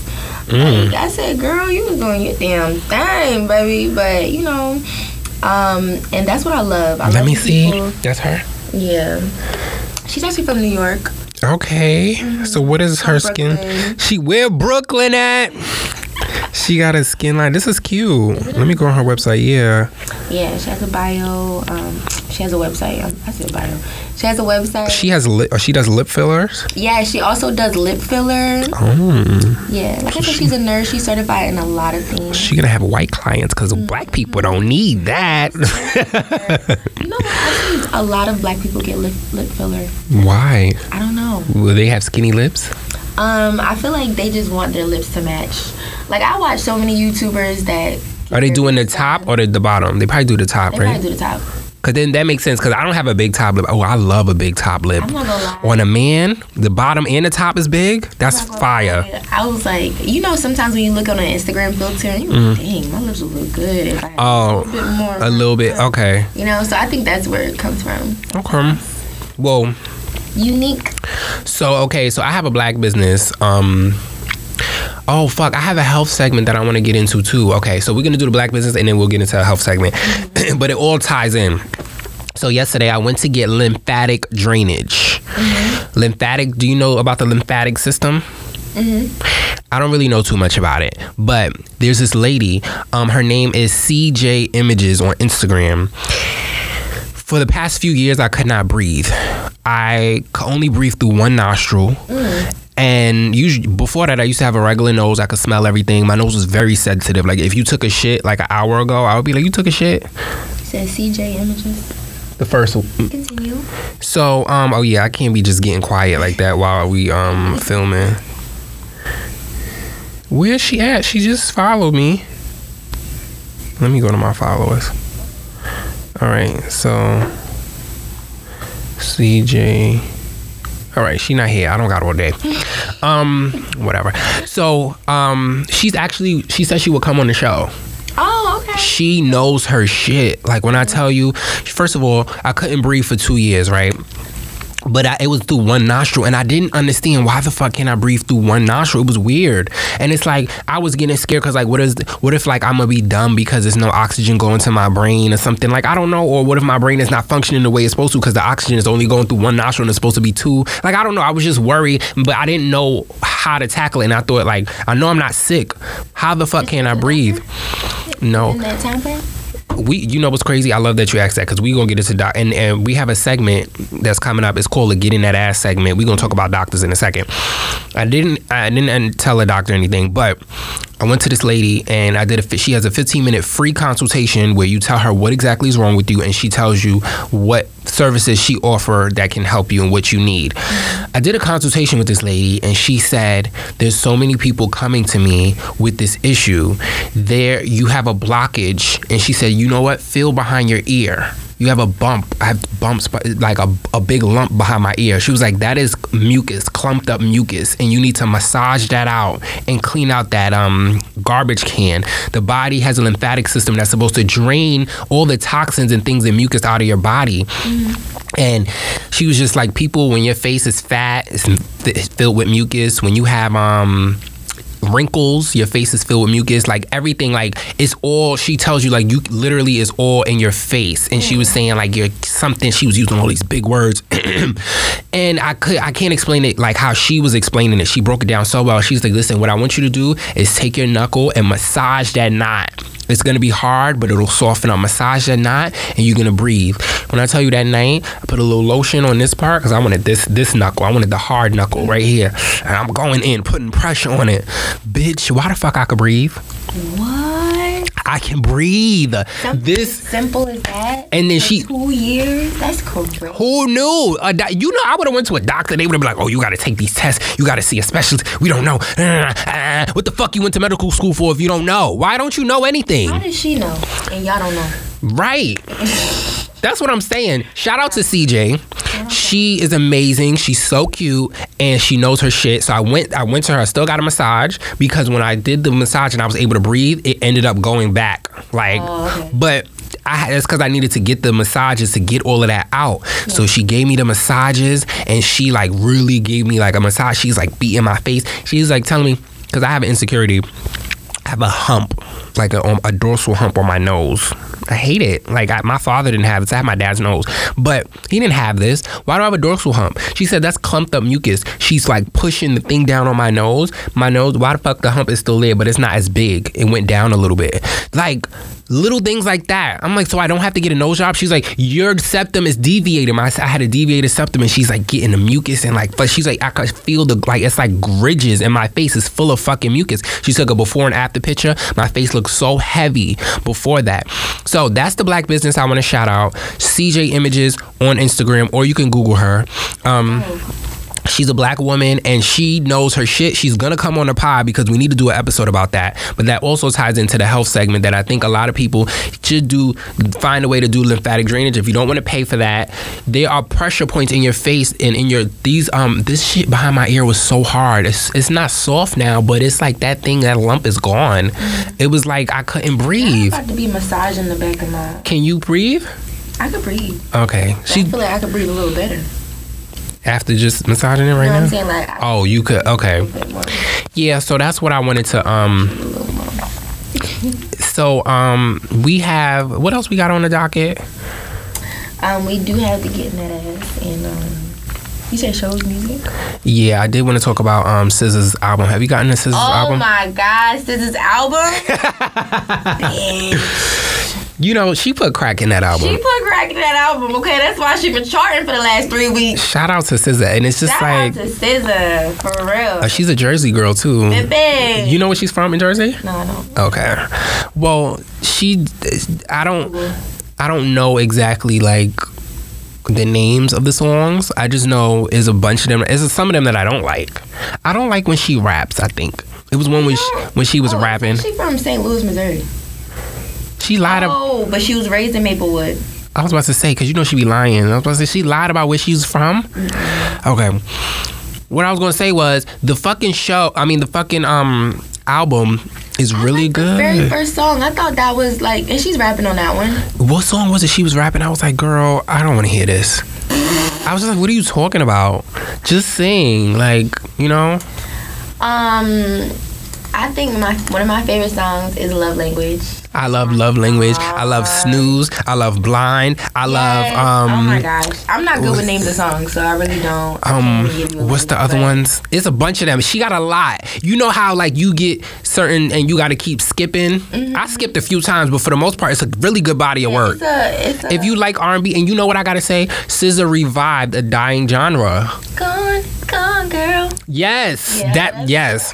Mm. Like, I said, girl, you was doing your damn thing, baby. But you know, um, and that's what I love. I Let love me when see. people- That's her. Yeah. She's actually from New York. Okay. So what is her From skin? She where Brooklyn at? She got a skin line. This is cute. Let me go on her website. Yeah. Yeah, she has a bio. Um, she has a website. I said bio. She has a website. She has lip. She does lip fillers. yeah, she also does lip fillers. Oh. Yeah, like I said, she's a nurse. She's certified in a lot of things. She gonna have white clients because black people don't need that. You know what? Actually, a lot of black people get lip lip filler. Why? I don't know. Will they have skinny lips? Um, I feel like they just want their lips to match. Like I watch so many YouTubers that. Are they doing the top or the, the bottom? They probably do the top, right? They right? probably do the top. Cause then that makes sense. Cause I don't have a big top lip. Oh, I love a big top lip. I'm not gonna lie. On a man, the bottom and the top is big. That's I'm not gonna fire. lie. I was like, you know, sometimes when you look on an Instagram filter, and you're like, dang, my lips would look good if I Mm-hmm. Oh, a little bit more. a little bit. Okay. You know, so I think that's where it comes from. Okay. Well, Unique. so okay, so I have a black business. Um. Oh fuck! I have a health segment that I want to get into too. Okay, so we're gonna do the black business and then we'll get into a health segment, but it all ties in. So yesterday I went to get lymphatic drainage. Lymphatic. Do you know about the lymphatic system? I don't really know too much about it, but there's this lady. Um, her name is CJ Images on Instagram. For the past few years, I could not breathe. I could only breathe through one nostril. And usually before that, I used to have a regular nose. I could smell everything. My nose was very sensitive. Like if you took a shit like an hour ago, I would be like, "You took a shit." Says CJ Images. The first. Continue. So, um, oh yeah, I can't be just getting quiet like that while we um filming. Where's she at? She just followed me. Let me go to my followers. All right, so CJ. All right, she not here. I don't got all day. Um, whatever. So, um, she's actually she said she would come on the show Oh, okay. she knows her shit. Like when I tell you, first of all, I couldn't breathe for two years, right? But I, it was through one nostril, and I didn't understand why the fuck can I breathe through one nostril. It was weird, and it's like I was getting scared because like, what is, what if like I'm gonna be dumb because there's no oxygen going to my brain or something? Like I don't know, or what if my brain is not functioning the way it's supposed to because the oxygen is only going through one nostril and it's supposed to be two? Like I don't know. I was just worried, but I didn't know how to tackle it, and I thought like I know I'm not sick. How the fuck can I breathe? No We you know what's crazy? I love that you asked that because we're gonna get into doc and, and we have a segment that's coming up. It's called the Getting That Ass segment. We're gonna talk about doctors in a second. I didn't I didn't tell a doctor anything, but I went to this lady and I did a she has a 15 minute free consultation where you tell her what exactly is wrong with you and she tells you what services she offer that can help you and what you need. I did a consultation with this lady and she said there's so many people coming to me with this issue. There you have a blockage and she said, "You know what? Feel behind your ear." You have a bump. I have bumps, but like a, a big lump behind my ear. She was like, that is mucus, clumped up mucus, and you need to massage that out and clean out that um garbage can. The body has a lymphatic system that's supposed to drain all the toxins and things and mucus out of your body. And she was just like, people, when your face is fat, it's filled with mucus. When you have um wrinkles, your face is filled with mucus, like everything, like it's all. She tells you like you literally is all in your face, and she was saying like you're something. She was using all these big words, and I could I can't explain it like how she was explaining it. She broke it down so well. She's like, listen, what I want you to do is take your knuckle and massage that knot. It's gonna be hard, but it'll soften up. Massage that knot, and you're gonna breathe. When I tell you that night, I put a little lotion on this part because I wanted this this knuckle. I wanted the hard knuckle right here, and I'm going in, putting pressure on it. Bitch, why the fuck I could breathe? What? I can breathe. Something This. simple as that. And then she- Two years. That's crazy. Who knew? You know, I would have went to a doctor. They would have been like, "Oh, you got to take these tests. You got to see a specialist." We don't know. Uh, uh, what the fuck you went to medical school for if you don't know? Why don't you know anything? How does she know? And y'all don't know. Right. That's what I'm saying. Shout out to CJ. She is amazing. She's so cute and she knows her shit. So I went I went to her. I still got a massage because when I did the massage and I was able to breathe, it ended up going back. Like Oh, okay. but I that's because I needed to get the massages to get all of that out. So she gave me the massages and she like really gave me like a massage. She's like beating my face. She's like telling me because I have an insecurity. I have a hump, like a, um, a dorsal hump on my nose. I hate it. Like I, my father didn't have this. I have my dad's nose, but he didn't have this. Why do I have a dorsal hump? She said that's clumped up mucus. She's like pushing the thing down on my nose. My nose. Why the fuck the hump is still there, but it's not as big. It went down a little bit. Like little things like that. I'm like, so I don't have to get a nose job. She's like, your septum is deviated. My, I had a deviated septum, and she's like getting the mucus and like, but she's like, I could feel the like it's like ridges, and my face is full of fucking mucus. She took a before and after picture. My face so heavy before that. So that's the black business I want to shout out. CJ Images on Instagram, or you can Google her. Um, She's a black woman and she knows her shit. She's gonna come on the pod because we need to do an episode about that. But that also ties into the health segment that I think a lot of people should do. Find a way to do lymphatic drainage. If you don't want to pay for that, there are pressure points in your face and in your these um this shit behind my ear was so hard. It's it's not soft now, but it's like that thing that lump is gone. It was like I couldn't breathe. I'm about to be massaging the back of my. Can you breathe? I could breathe. Okay. I She feel like I could breathe a little better. After just massaging it right you know now. I'm saying? Like, Oh, you could. Okay. a bit more. Yeah, so that's what I wanted to um A little more. so um we have what else we got on the docket? Um, we do have to get in that ass. And, um, you said shows music? Yeah, I did want to talk about um SZA's album. Have you gotten the SZA's Oh album? Oh my gosh, this is album? You know, she put crack in that album. She put crack in that album, okay? That's why she been charting for the last three weeks. Shout out to SZA, and it's just Shout like out to SZA, for real. uh, she's a Jersey girl too. Baby. You know where she's from in Jersey? No, I don't. Okay. Well, she I don't I don't know exactly like the names of the songs. I just know is a bunch of them. Is some of them that I don't like. I don't like when she raps. I think it was one when she, when she was Oh, rapping. She from St. Louis, Missouri. She lied. ab- Oh, but she was raised in Maplewood. I was about to say because you know she be lying. I was about to say she lied about where she's from. Okay. What I was gonna say was the fucking show. I mean the fucking um album is really The very first song, I thought that was like, and she's rapping on that one. What song was it she was rapping? I was like, girl, I don't want to hear this. I was just like, what are you talking about? Just sing, like you know. Um, I think my one of my favorite songs is Love Language. I love love language. I love snooze. I love blind. I love um. oh my gosh, I'm not good with names of songs, so I really don't. Um, really give you a what's the other ones? It's a bunch of them. She got a lot. You know how like you get certain and you got to keep skipping. I skipped a few times, but for the most part, it's a really good body of work. It's a, it's a, If you like R&B, and you know what I gotta say, SZA revived a dying genre. gone, gone, girl. Yes, Yeah, that yes.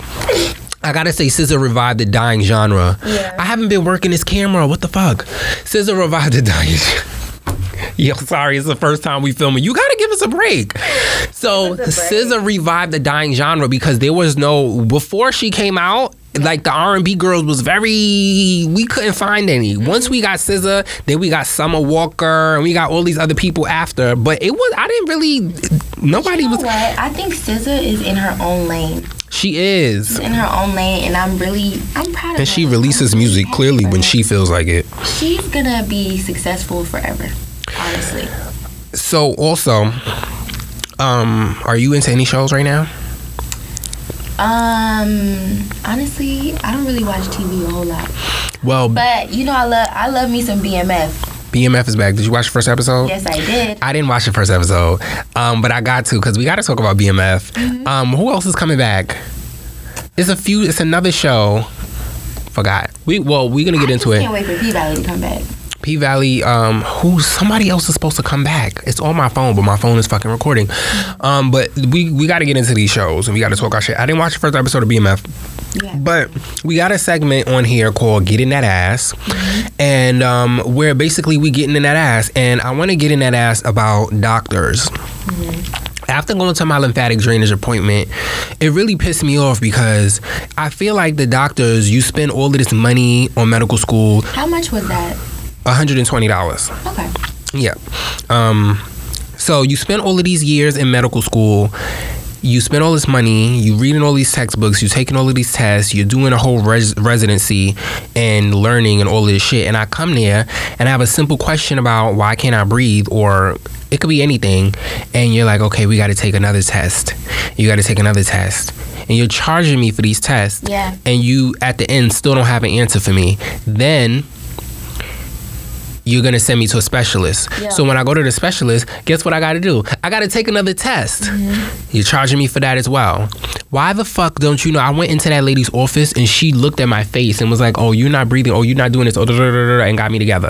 I gotta say, SZA revived the dying genre. Yeah. I haven't been working this camera. What the fuck? SZA revived the dying. Genre. Yo, sorry, it's the first time we filming. You gotta give us a break. So break. SZA revived the dying genre because there was no before she came out. Like the R and B girls was very, we couldn't find any. Mm-hmm. Once we got SZA, then we got Summer Walker, and we got all these other people after. But it was, I didn't really, nobody You know was. what? I think SZA is in her own lane. She is, In her own lane, and I'm really, I'm proud of her. and she releases I'm music clearly when she feels like it. She's gonna be successful forever. Honestly. So also, um, are you into any shows right now? Um, honestly, I don't really watch TV a whole lot, Well, but you know, I love, I love me some BMF. BMF is back. Did you watch the first episode? Yes, I did. I didn't watch the first episode, um, but I got to because we got to talk about BMF. Mm-hmm. Um, who else is coming back? It's a few. It's another show. Forgot. We well, we're gonna get I into it. Can't wait for P Valley to come back. P Valley. Um, who? Somebody else is supposed to come back. It's on my phone, but my phone is fucking recording. Um, but we we got to get into these shows and we got to talk our shit. I didn't watch the first episode of BMF. Yeah. But we got a segment on here called "Getting That Ass," and um, where basically we getting in that ass, and I want to get in that ass about doctors. After going to my lymphatic drainage appointment, it really pissed me off because I feel like the doctors, you spend all of this money on medical school, How much was that? $120. Okay. Yeah. Um, so you spend all of these years in medical school. You spend all this money. You reading all these textbooks. You taking all of these tests. You're doing a whole res- residency and learning and all this shit. And I come there and I have a simple question about why can't I breathe or it could be anything. And you're like, okay, we got to take another test. You got to take another test. And you're charging me for these tests. Yeah. And you at the end still don't have an answer for me. Then you're gonna send me to a specialist. Yeah. So when I go to the specialist, guess what I gotta do? I gotta take another test. Mm-hmm. You're charging me for that as well. Why the fuck don't you know? I went into that lady's office and she looked at my face and was like, "Oh, you're not breathing. Oh, you're not doing this." Oh, and got me together.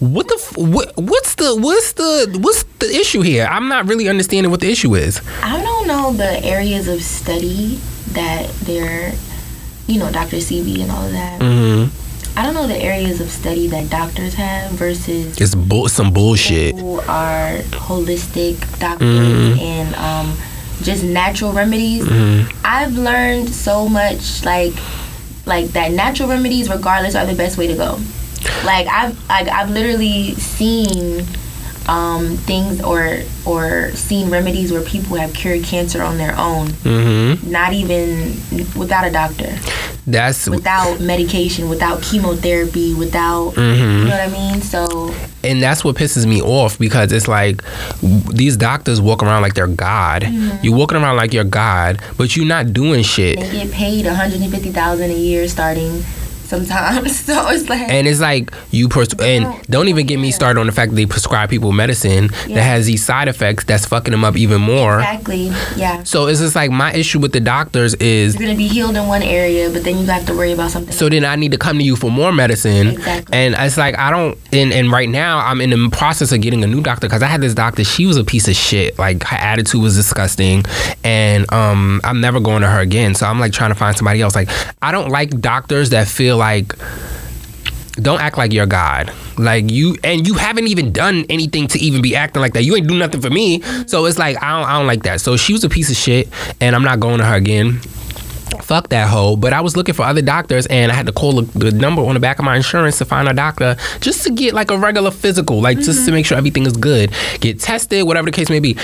What the? F- what, what's the? What's the? What's the issue here? I'm not really understanding what the issue is. I don't know the areas of study that they're, you know, Dr. CB and all of that. hmm I don't know the areas of study that doctors have versus It's bull, some bullshit. who are holistic doctors Mhm. and um, just natural remedies. Mhm. I've learned so much, like like that natural remedies, regardless, are the best way to go. Like I've like, I've literally seen um, things or or seen remedies where people have cured cancer on their own, hmm not even without a doctor, That's without medication, without chemotherapy, without Mhm. you know what I mean. So and that's what pisses me off because it's like these doctors walk around like they're God. Mm-hmm. You're walking around like you're God, but you're not doing shit. they get paid 150000 a year starting sometimes. So it's like And it's like you pers- and don't even get me started on the fact that they prescribe people medicine Yeah. that has these side effects that's fucking them up even more. exactly yeah. So it's just like my issue with the doctors is You're gonna be healed in one area, but then you have to worry about something. so then I need to come to you for more medicine. Exactly. And it's like I don't and, and right now I'm in the process of getting a new doctor because I had this doctor, she was a piece of shit. Like her attitude was disgusting. And um I'm never going to her again. So I'm like trying to find somebody else. Like I don't like doctors that feel like don't act like you're God. Like you and you haven't even done anything to even be acting like that. You ain't do nothing for me. So it's like I don't I don't like that. So she was a piece of shit and I'm not going to her again. Fuck that hoe. But I was looking for other doctors and I had to call the, number on the back of my insurance to find a doctor just to get like a regular physical, like just to make sure everything is good. Get tested, whatever the case may be.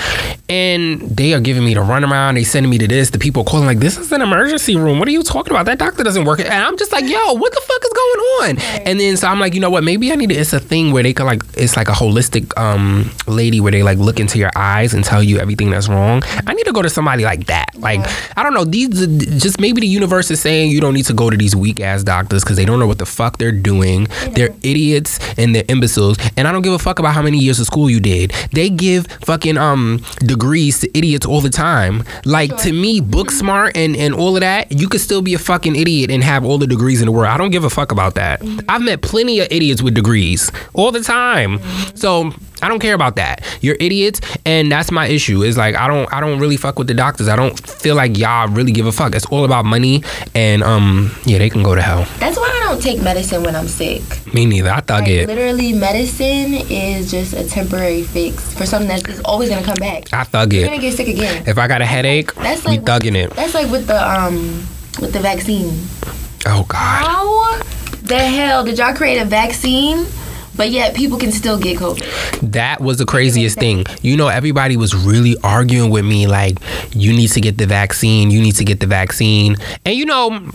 And they are giving me the runaround. They sending me to this. The people are calling like, this is an emergency room. What are you talking about? That doctor doesn't work. And I'm just like, yo, what the fuck is going on? And then so I'm like, you know what? Maybe I need to, it's a thing where they can like, it's like a holistic um lady where they like look into your eyes and tell you everything that's wrong. I need to go to somebody like that. Like, I don't know. These are just maybe the universe is saying you don't need to go to these weak ass doctors because they don't know what the fuck they're doing. They're idiots and they're imbeciles. And I don't give a fuck about how many years of school you did. They give fucking um degrees to idiots all the time. Like to me, book mm-hmm. smart and and all of that, you could still be a fucking idiot and have all the degrees in the world. I don't give a fuck about that. Mm-hmm. I've met plenty of idiots with degrees all the time. Mm-hmm. So I don't care about that. You're idiots, and that's my issue. Is like I don't I don't really fuck with the doctors. I don't feel like y'all really give a fuck. It's all about money, and um yeah, they can go to hell. That's why I don't take medicine when I'm sick. Me neither. I thug Like, it. literally, medicine is just a temporary fix for something that's always gonna come back. I thug You're it. gonna get sick again. If I got a headache, That's we like thugging it. That's like with the um with the vaccine. Oh God. How the hell did y'all create a vaccine, but yet people can still get COVID? That was the craziest thing. You know, everybody was really arguing with me like, you need to get the vaccine, you need to get the vaccine. And you know,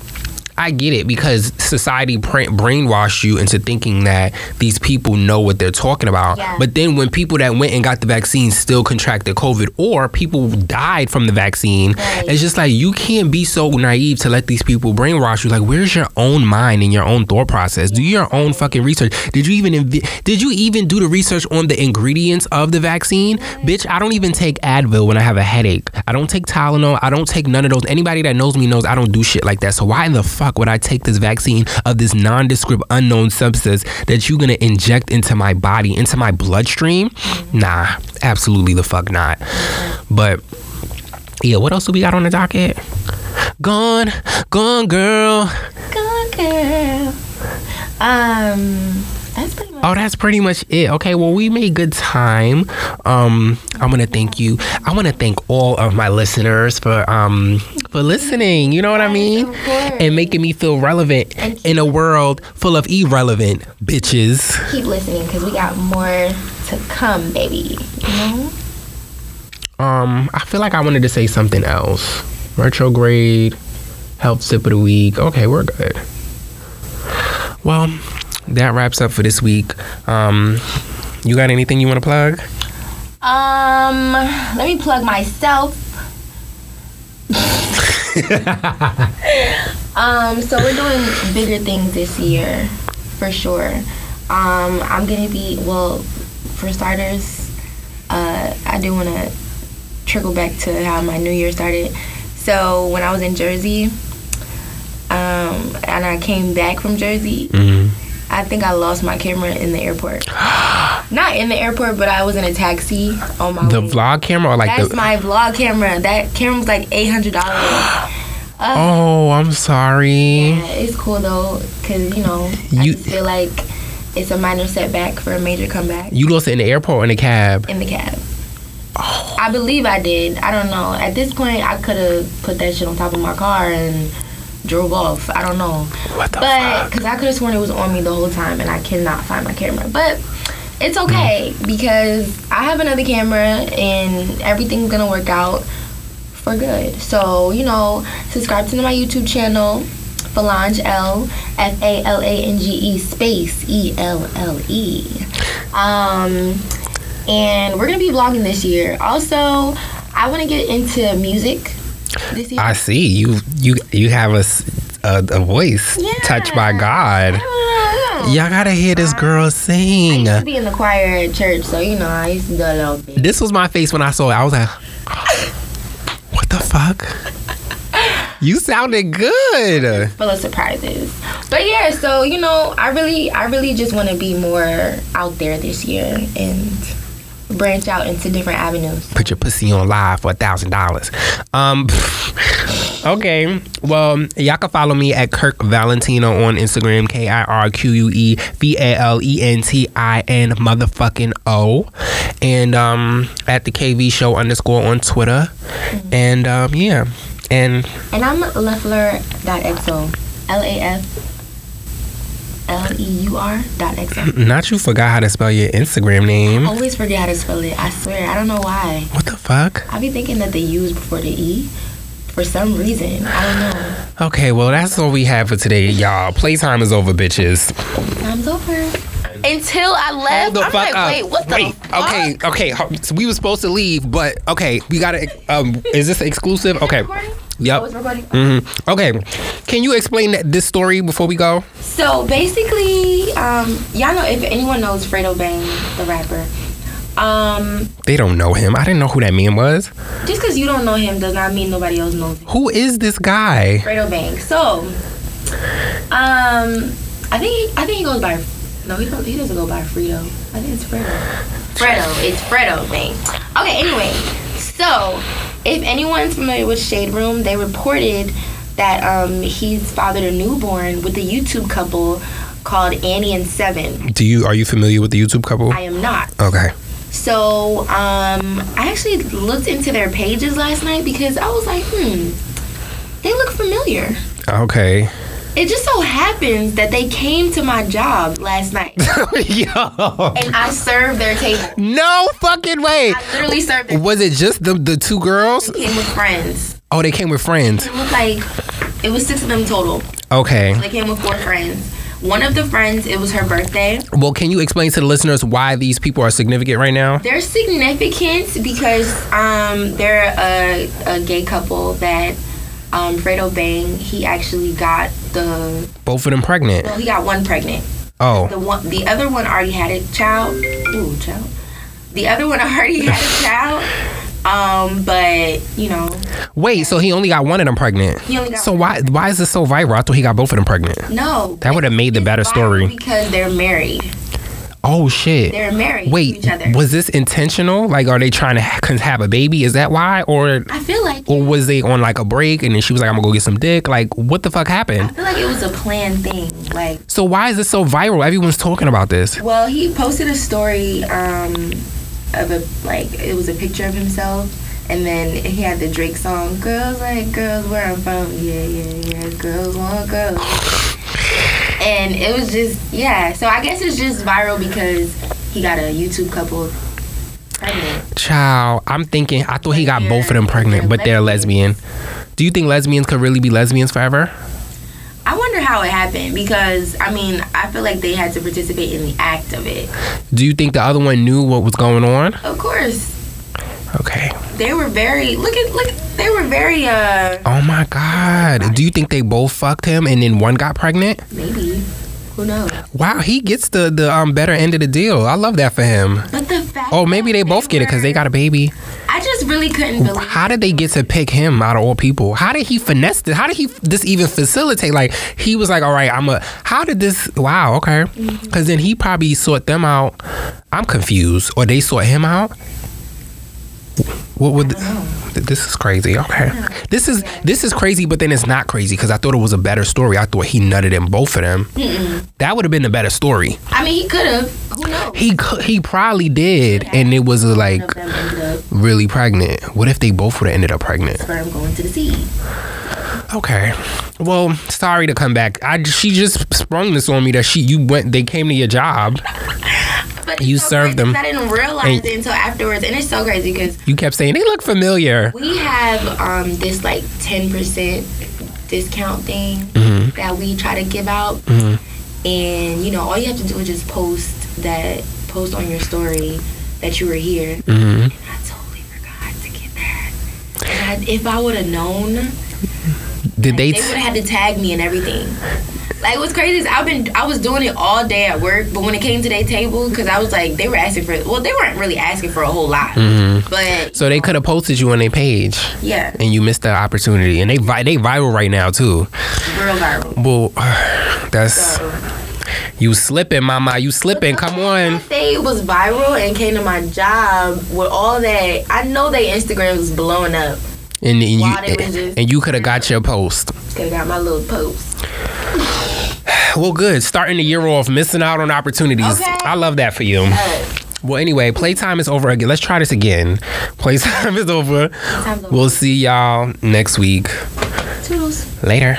I get it because society brainwashed you into thinking that these people know what they're talking about. Yeah. But then when people that went and got the vaccine still contracted COVID or people died from the vaccine, Right. it's just like you can't be so naive to let these people brainwash you. Like, where's your own mind and your own thought process? Do your own fucking research. Did you even invi- did you even do the research on the ingredients of the vaccine? Bitch, I don't even take Advil when I have a headache. I don't take Tylenol. I don't take none of those. Anybody that knows me knows I don't do shit like that. So why in the fuck would I take this vaccine of this nondescript unknown substance that you're gonna inject into my body, into my bloodstream? Nah, absolutely the fuck not. But yeah, what else do we got on the docket? Gone, gone, girl. Gone girl. Um, that's pretty much. Oh, that's pretty much it. Okay, well, we made good time. Um, I want to thank you. I want to thank all of my listeners for um for listening. You know what I mean? And making me feel relevant in a world full of irrelevant bitches. Keep listening because we got more to come, baby. You know? Um, I feel like I wanted to say something else. Retrograde, health sip of the week. Okay, we're good. Well, that wraps up for this week. Um, you got anything you want to plug? Um, let me plug myself. um, so we're doing bigger things this year, for sure. Um, I'm gonna be well. For starters, uh, I do want to trickle back to how my new year started. So when I was in Jersey, um, and I came back from Jersey, Mm-hmm. I think I lost my camera in the airport. Not in the airport, but I was in a taxi on my The way. vlog camera or like That's the? my vlog camera. That camera was like eight hundred dollars. Uh, oh, I'm sorry. Yeah, it's cool though, cause you know You- just feel like it's a minor setback for a major comeback You lost it in the airport or in the cab. in the cab. Oh. I believe I did. I don't know. At this point, I could have put that shit on top of my car and drove off. I don't know. What the but because I could have sworn it was on me the whole time, and I cannot find my camera. But it's okay Mm. because I have another camera, and everything's gonna work out for good. So you know, subscribe to my YouTube channel. Falange L F A L A N G E space E L L E. Um, and we're gonna be vlogging this year. Also, I want to get into music this year. I see you. You you have a a voice Yeah. touched by God. I. Y'all gotta hear this uh, girl I sing. used to be in the choir at church, so you know I used to do a little bit. This was my face when I saw it. I was like, what the fuck? You sounded good. full of surprises. But yeah, so you know, I really, I really just want to be more out there this year and branch out into different avenues. Put your pussy on live for a thousand dollars. Um, okay. Well, y'all can follow me at Kirque Valentino on Instagram. K I R Q U E V A L E N T I N motherfucking O, and um at the KV Show underscore on Twitter, and um yeah, and And I'm Lafleur.xo. L A F L E U R dot XO. not you forgot how to spell your Instagram name. I always forget how to spell it. I swear. I don't know why. What the fuck? I be thinking that the U is before the E for some reason. I don't know. Okay, well that's all we have for today, y'all. Playtime is over, bitches. Time's over. Until I left, Hold the I'm fuck like, up. wait, what the Wait, fuck? okay, okay. So we were supposed to leave, but okay, we gotta. Um, is this exclusive? Okay. Yep. Oh, it's recording? hmm Okay. Can you explain that, this story before we go? So basically, um, y'all know if anyone knows Fredo Bang, the rapper. Um, They don't know him. I didn't know who that man was. just because you don't know him does not mean nobody else knows him. Who is this guy? Fredo Bang. So, um, I think I think he goes by. No, he don't, he doesn't go by Fredo. I think it's Fredo. Fredo. It's Fredo Bang. Okay. Anyway, so if anyone's familiar with Shade Room, they reported that um, he's fathered a newborn with a YouTube couple called Annie and Seven. Do you are you familiar with the YouTube couple? I am not. Okay. So um, I actually looked into their pages last night because I was like, hmm, they look familiar. Okay. It just so happens that they came to my job last night Yo. and I served their table. No fucking way. I literally served their Was it just the the two girls? They came with friends. Oh, they came with friends. It looked like it was six of them total. Okay. They came with four friends. One of the friends, it was her birthday. Well, can you explain to the listeners why these people are significant right now? They're significant because um, they're a, a gay couple that um, Fredo Bang, he actually got the, Both of them pregnant. well, he got one pregnant. Oh. The one, the other one already had a child. Ooh, child. The other one already had a child. Um, but you know, Wait, so he only got one of them pregnant. He only got so why why is this so viral? I thought he got both of them pregnant. no. That would have made the better story. because they're married. Oh shit. They're married to Wait, each other. was this intentional? Like, are they trying to ha- have a baby? Is that why, or I feel like or was they on like a break and then she was like, "I'm gonna go get some dick"? Like, what the fuck happened? I feel like it was a planned thing. Like So why is this so viral? Everyone's talking about this. Well, he posted a story um, of a like it was a picture of himself, and then he had the Drake song "Girls Like Girls Where I'm From." Yeah, yeah, yeah. Girls want girls. And it was just yeah. So I guess it's just viral because he got a YouTube couple pregnant. Child, I'm thinking. I thought he got both of them pregnant, but they're they're lesbian. Do you think lesbians could really be lesbians forever? I wonder how it happened because I mean I feel like they had to participate in the act of it. Do you think the other one knew what was going on? Of course, Okay. they were very look at look. They were very uh Oh my god. Do you think they both fucked him and then one got pregnant? maybe who knows. Wow, he gets the the um better end of the deal. I love that for him. But the fact Oh, maybe they both get it because they got a baby. I just really couldn't believe. How did they get to pick him out of all people? How did he finesse this? How did he this even facilitate? Like he was like, all right, I'm a. How did this? Wow, okay. Because then he probably sought them out. I'm confused, or they sought him out. What would? This is crazy. Okay, this is this is crazy, but then it's not crazy because I thought it was a better story. I thought he nutted in both of them. That would have been a better story. I mean, he could have. Who knows? He cou- he probably did, and it was uh, like One of them ended up really pregnant. What if they both would have ended up pregnant? sperm going to the seed. Okay. Well, sorry to come back. I she just sprung this on me that she you went they came to your job. But You so served them. I didn't realize it until afterwards, and it's so crazy because You kept saying they look familiar. we have um, this like ten percent discount thing Mm-hmm. that we try to give out, and you know all you have to do is just post that post on your story that you were here. Mm-hmm. And I totally forgot to get that. And I, if I would have known, Did they? they would have had to tag me and everything. Like what's crazy is I've been I was doing it all day at work, but when it came to their table, because I was like they were asking for well they weren't really asking for a whole lot, Mhm. but so they could have posted you on their page, yeah, and you missed the opportunity. And they vi- they viral right now too. real viral. Well, that's So you slipping, mama. You slipping. Come on. they was viral and came to my job with all that. I know they Instagram was blowing up. And, and While you just- and you could have got your post. Could have got my little post. Well, good. Starting the year off, missing out on opportunities. Okay. I love that for you. Uh, Well, anyway, playtime is over again. Let's try this again. Playtime is over. over. We'll see y'all next week. Toodles. Later.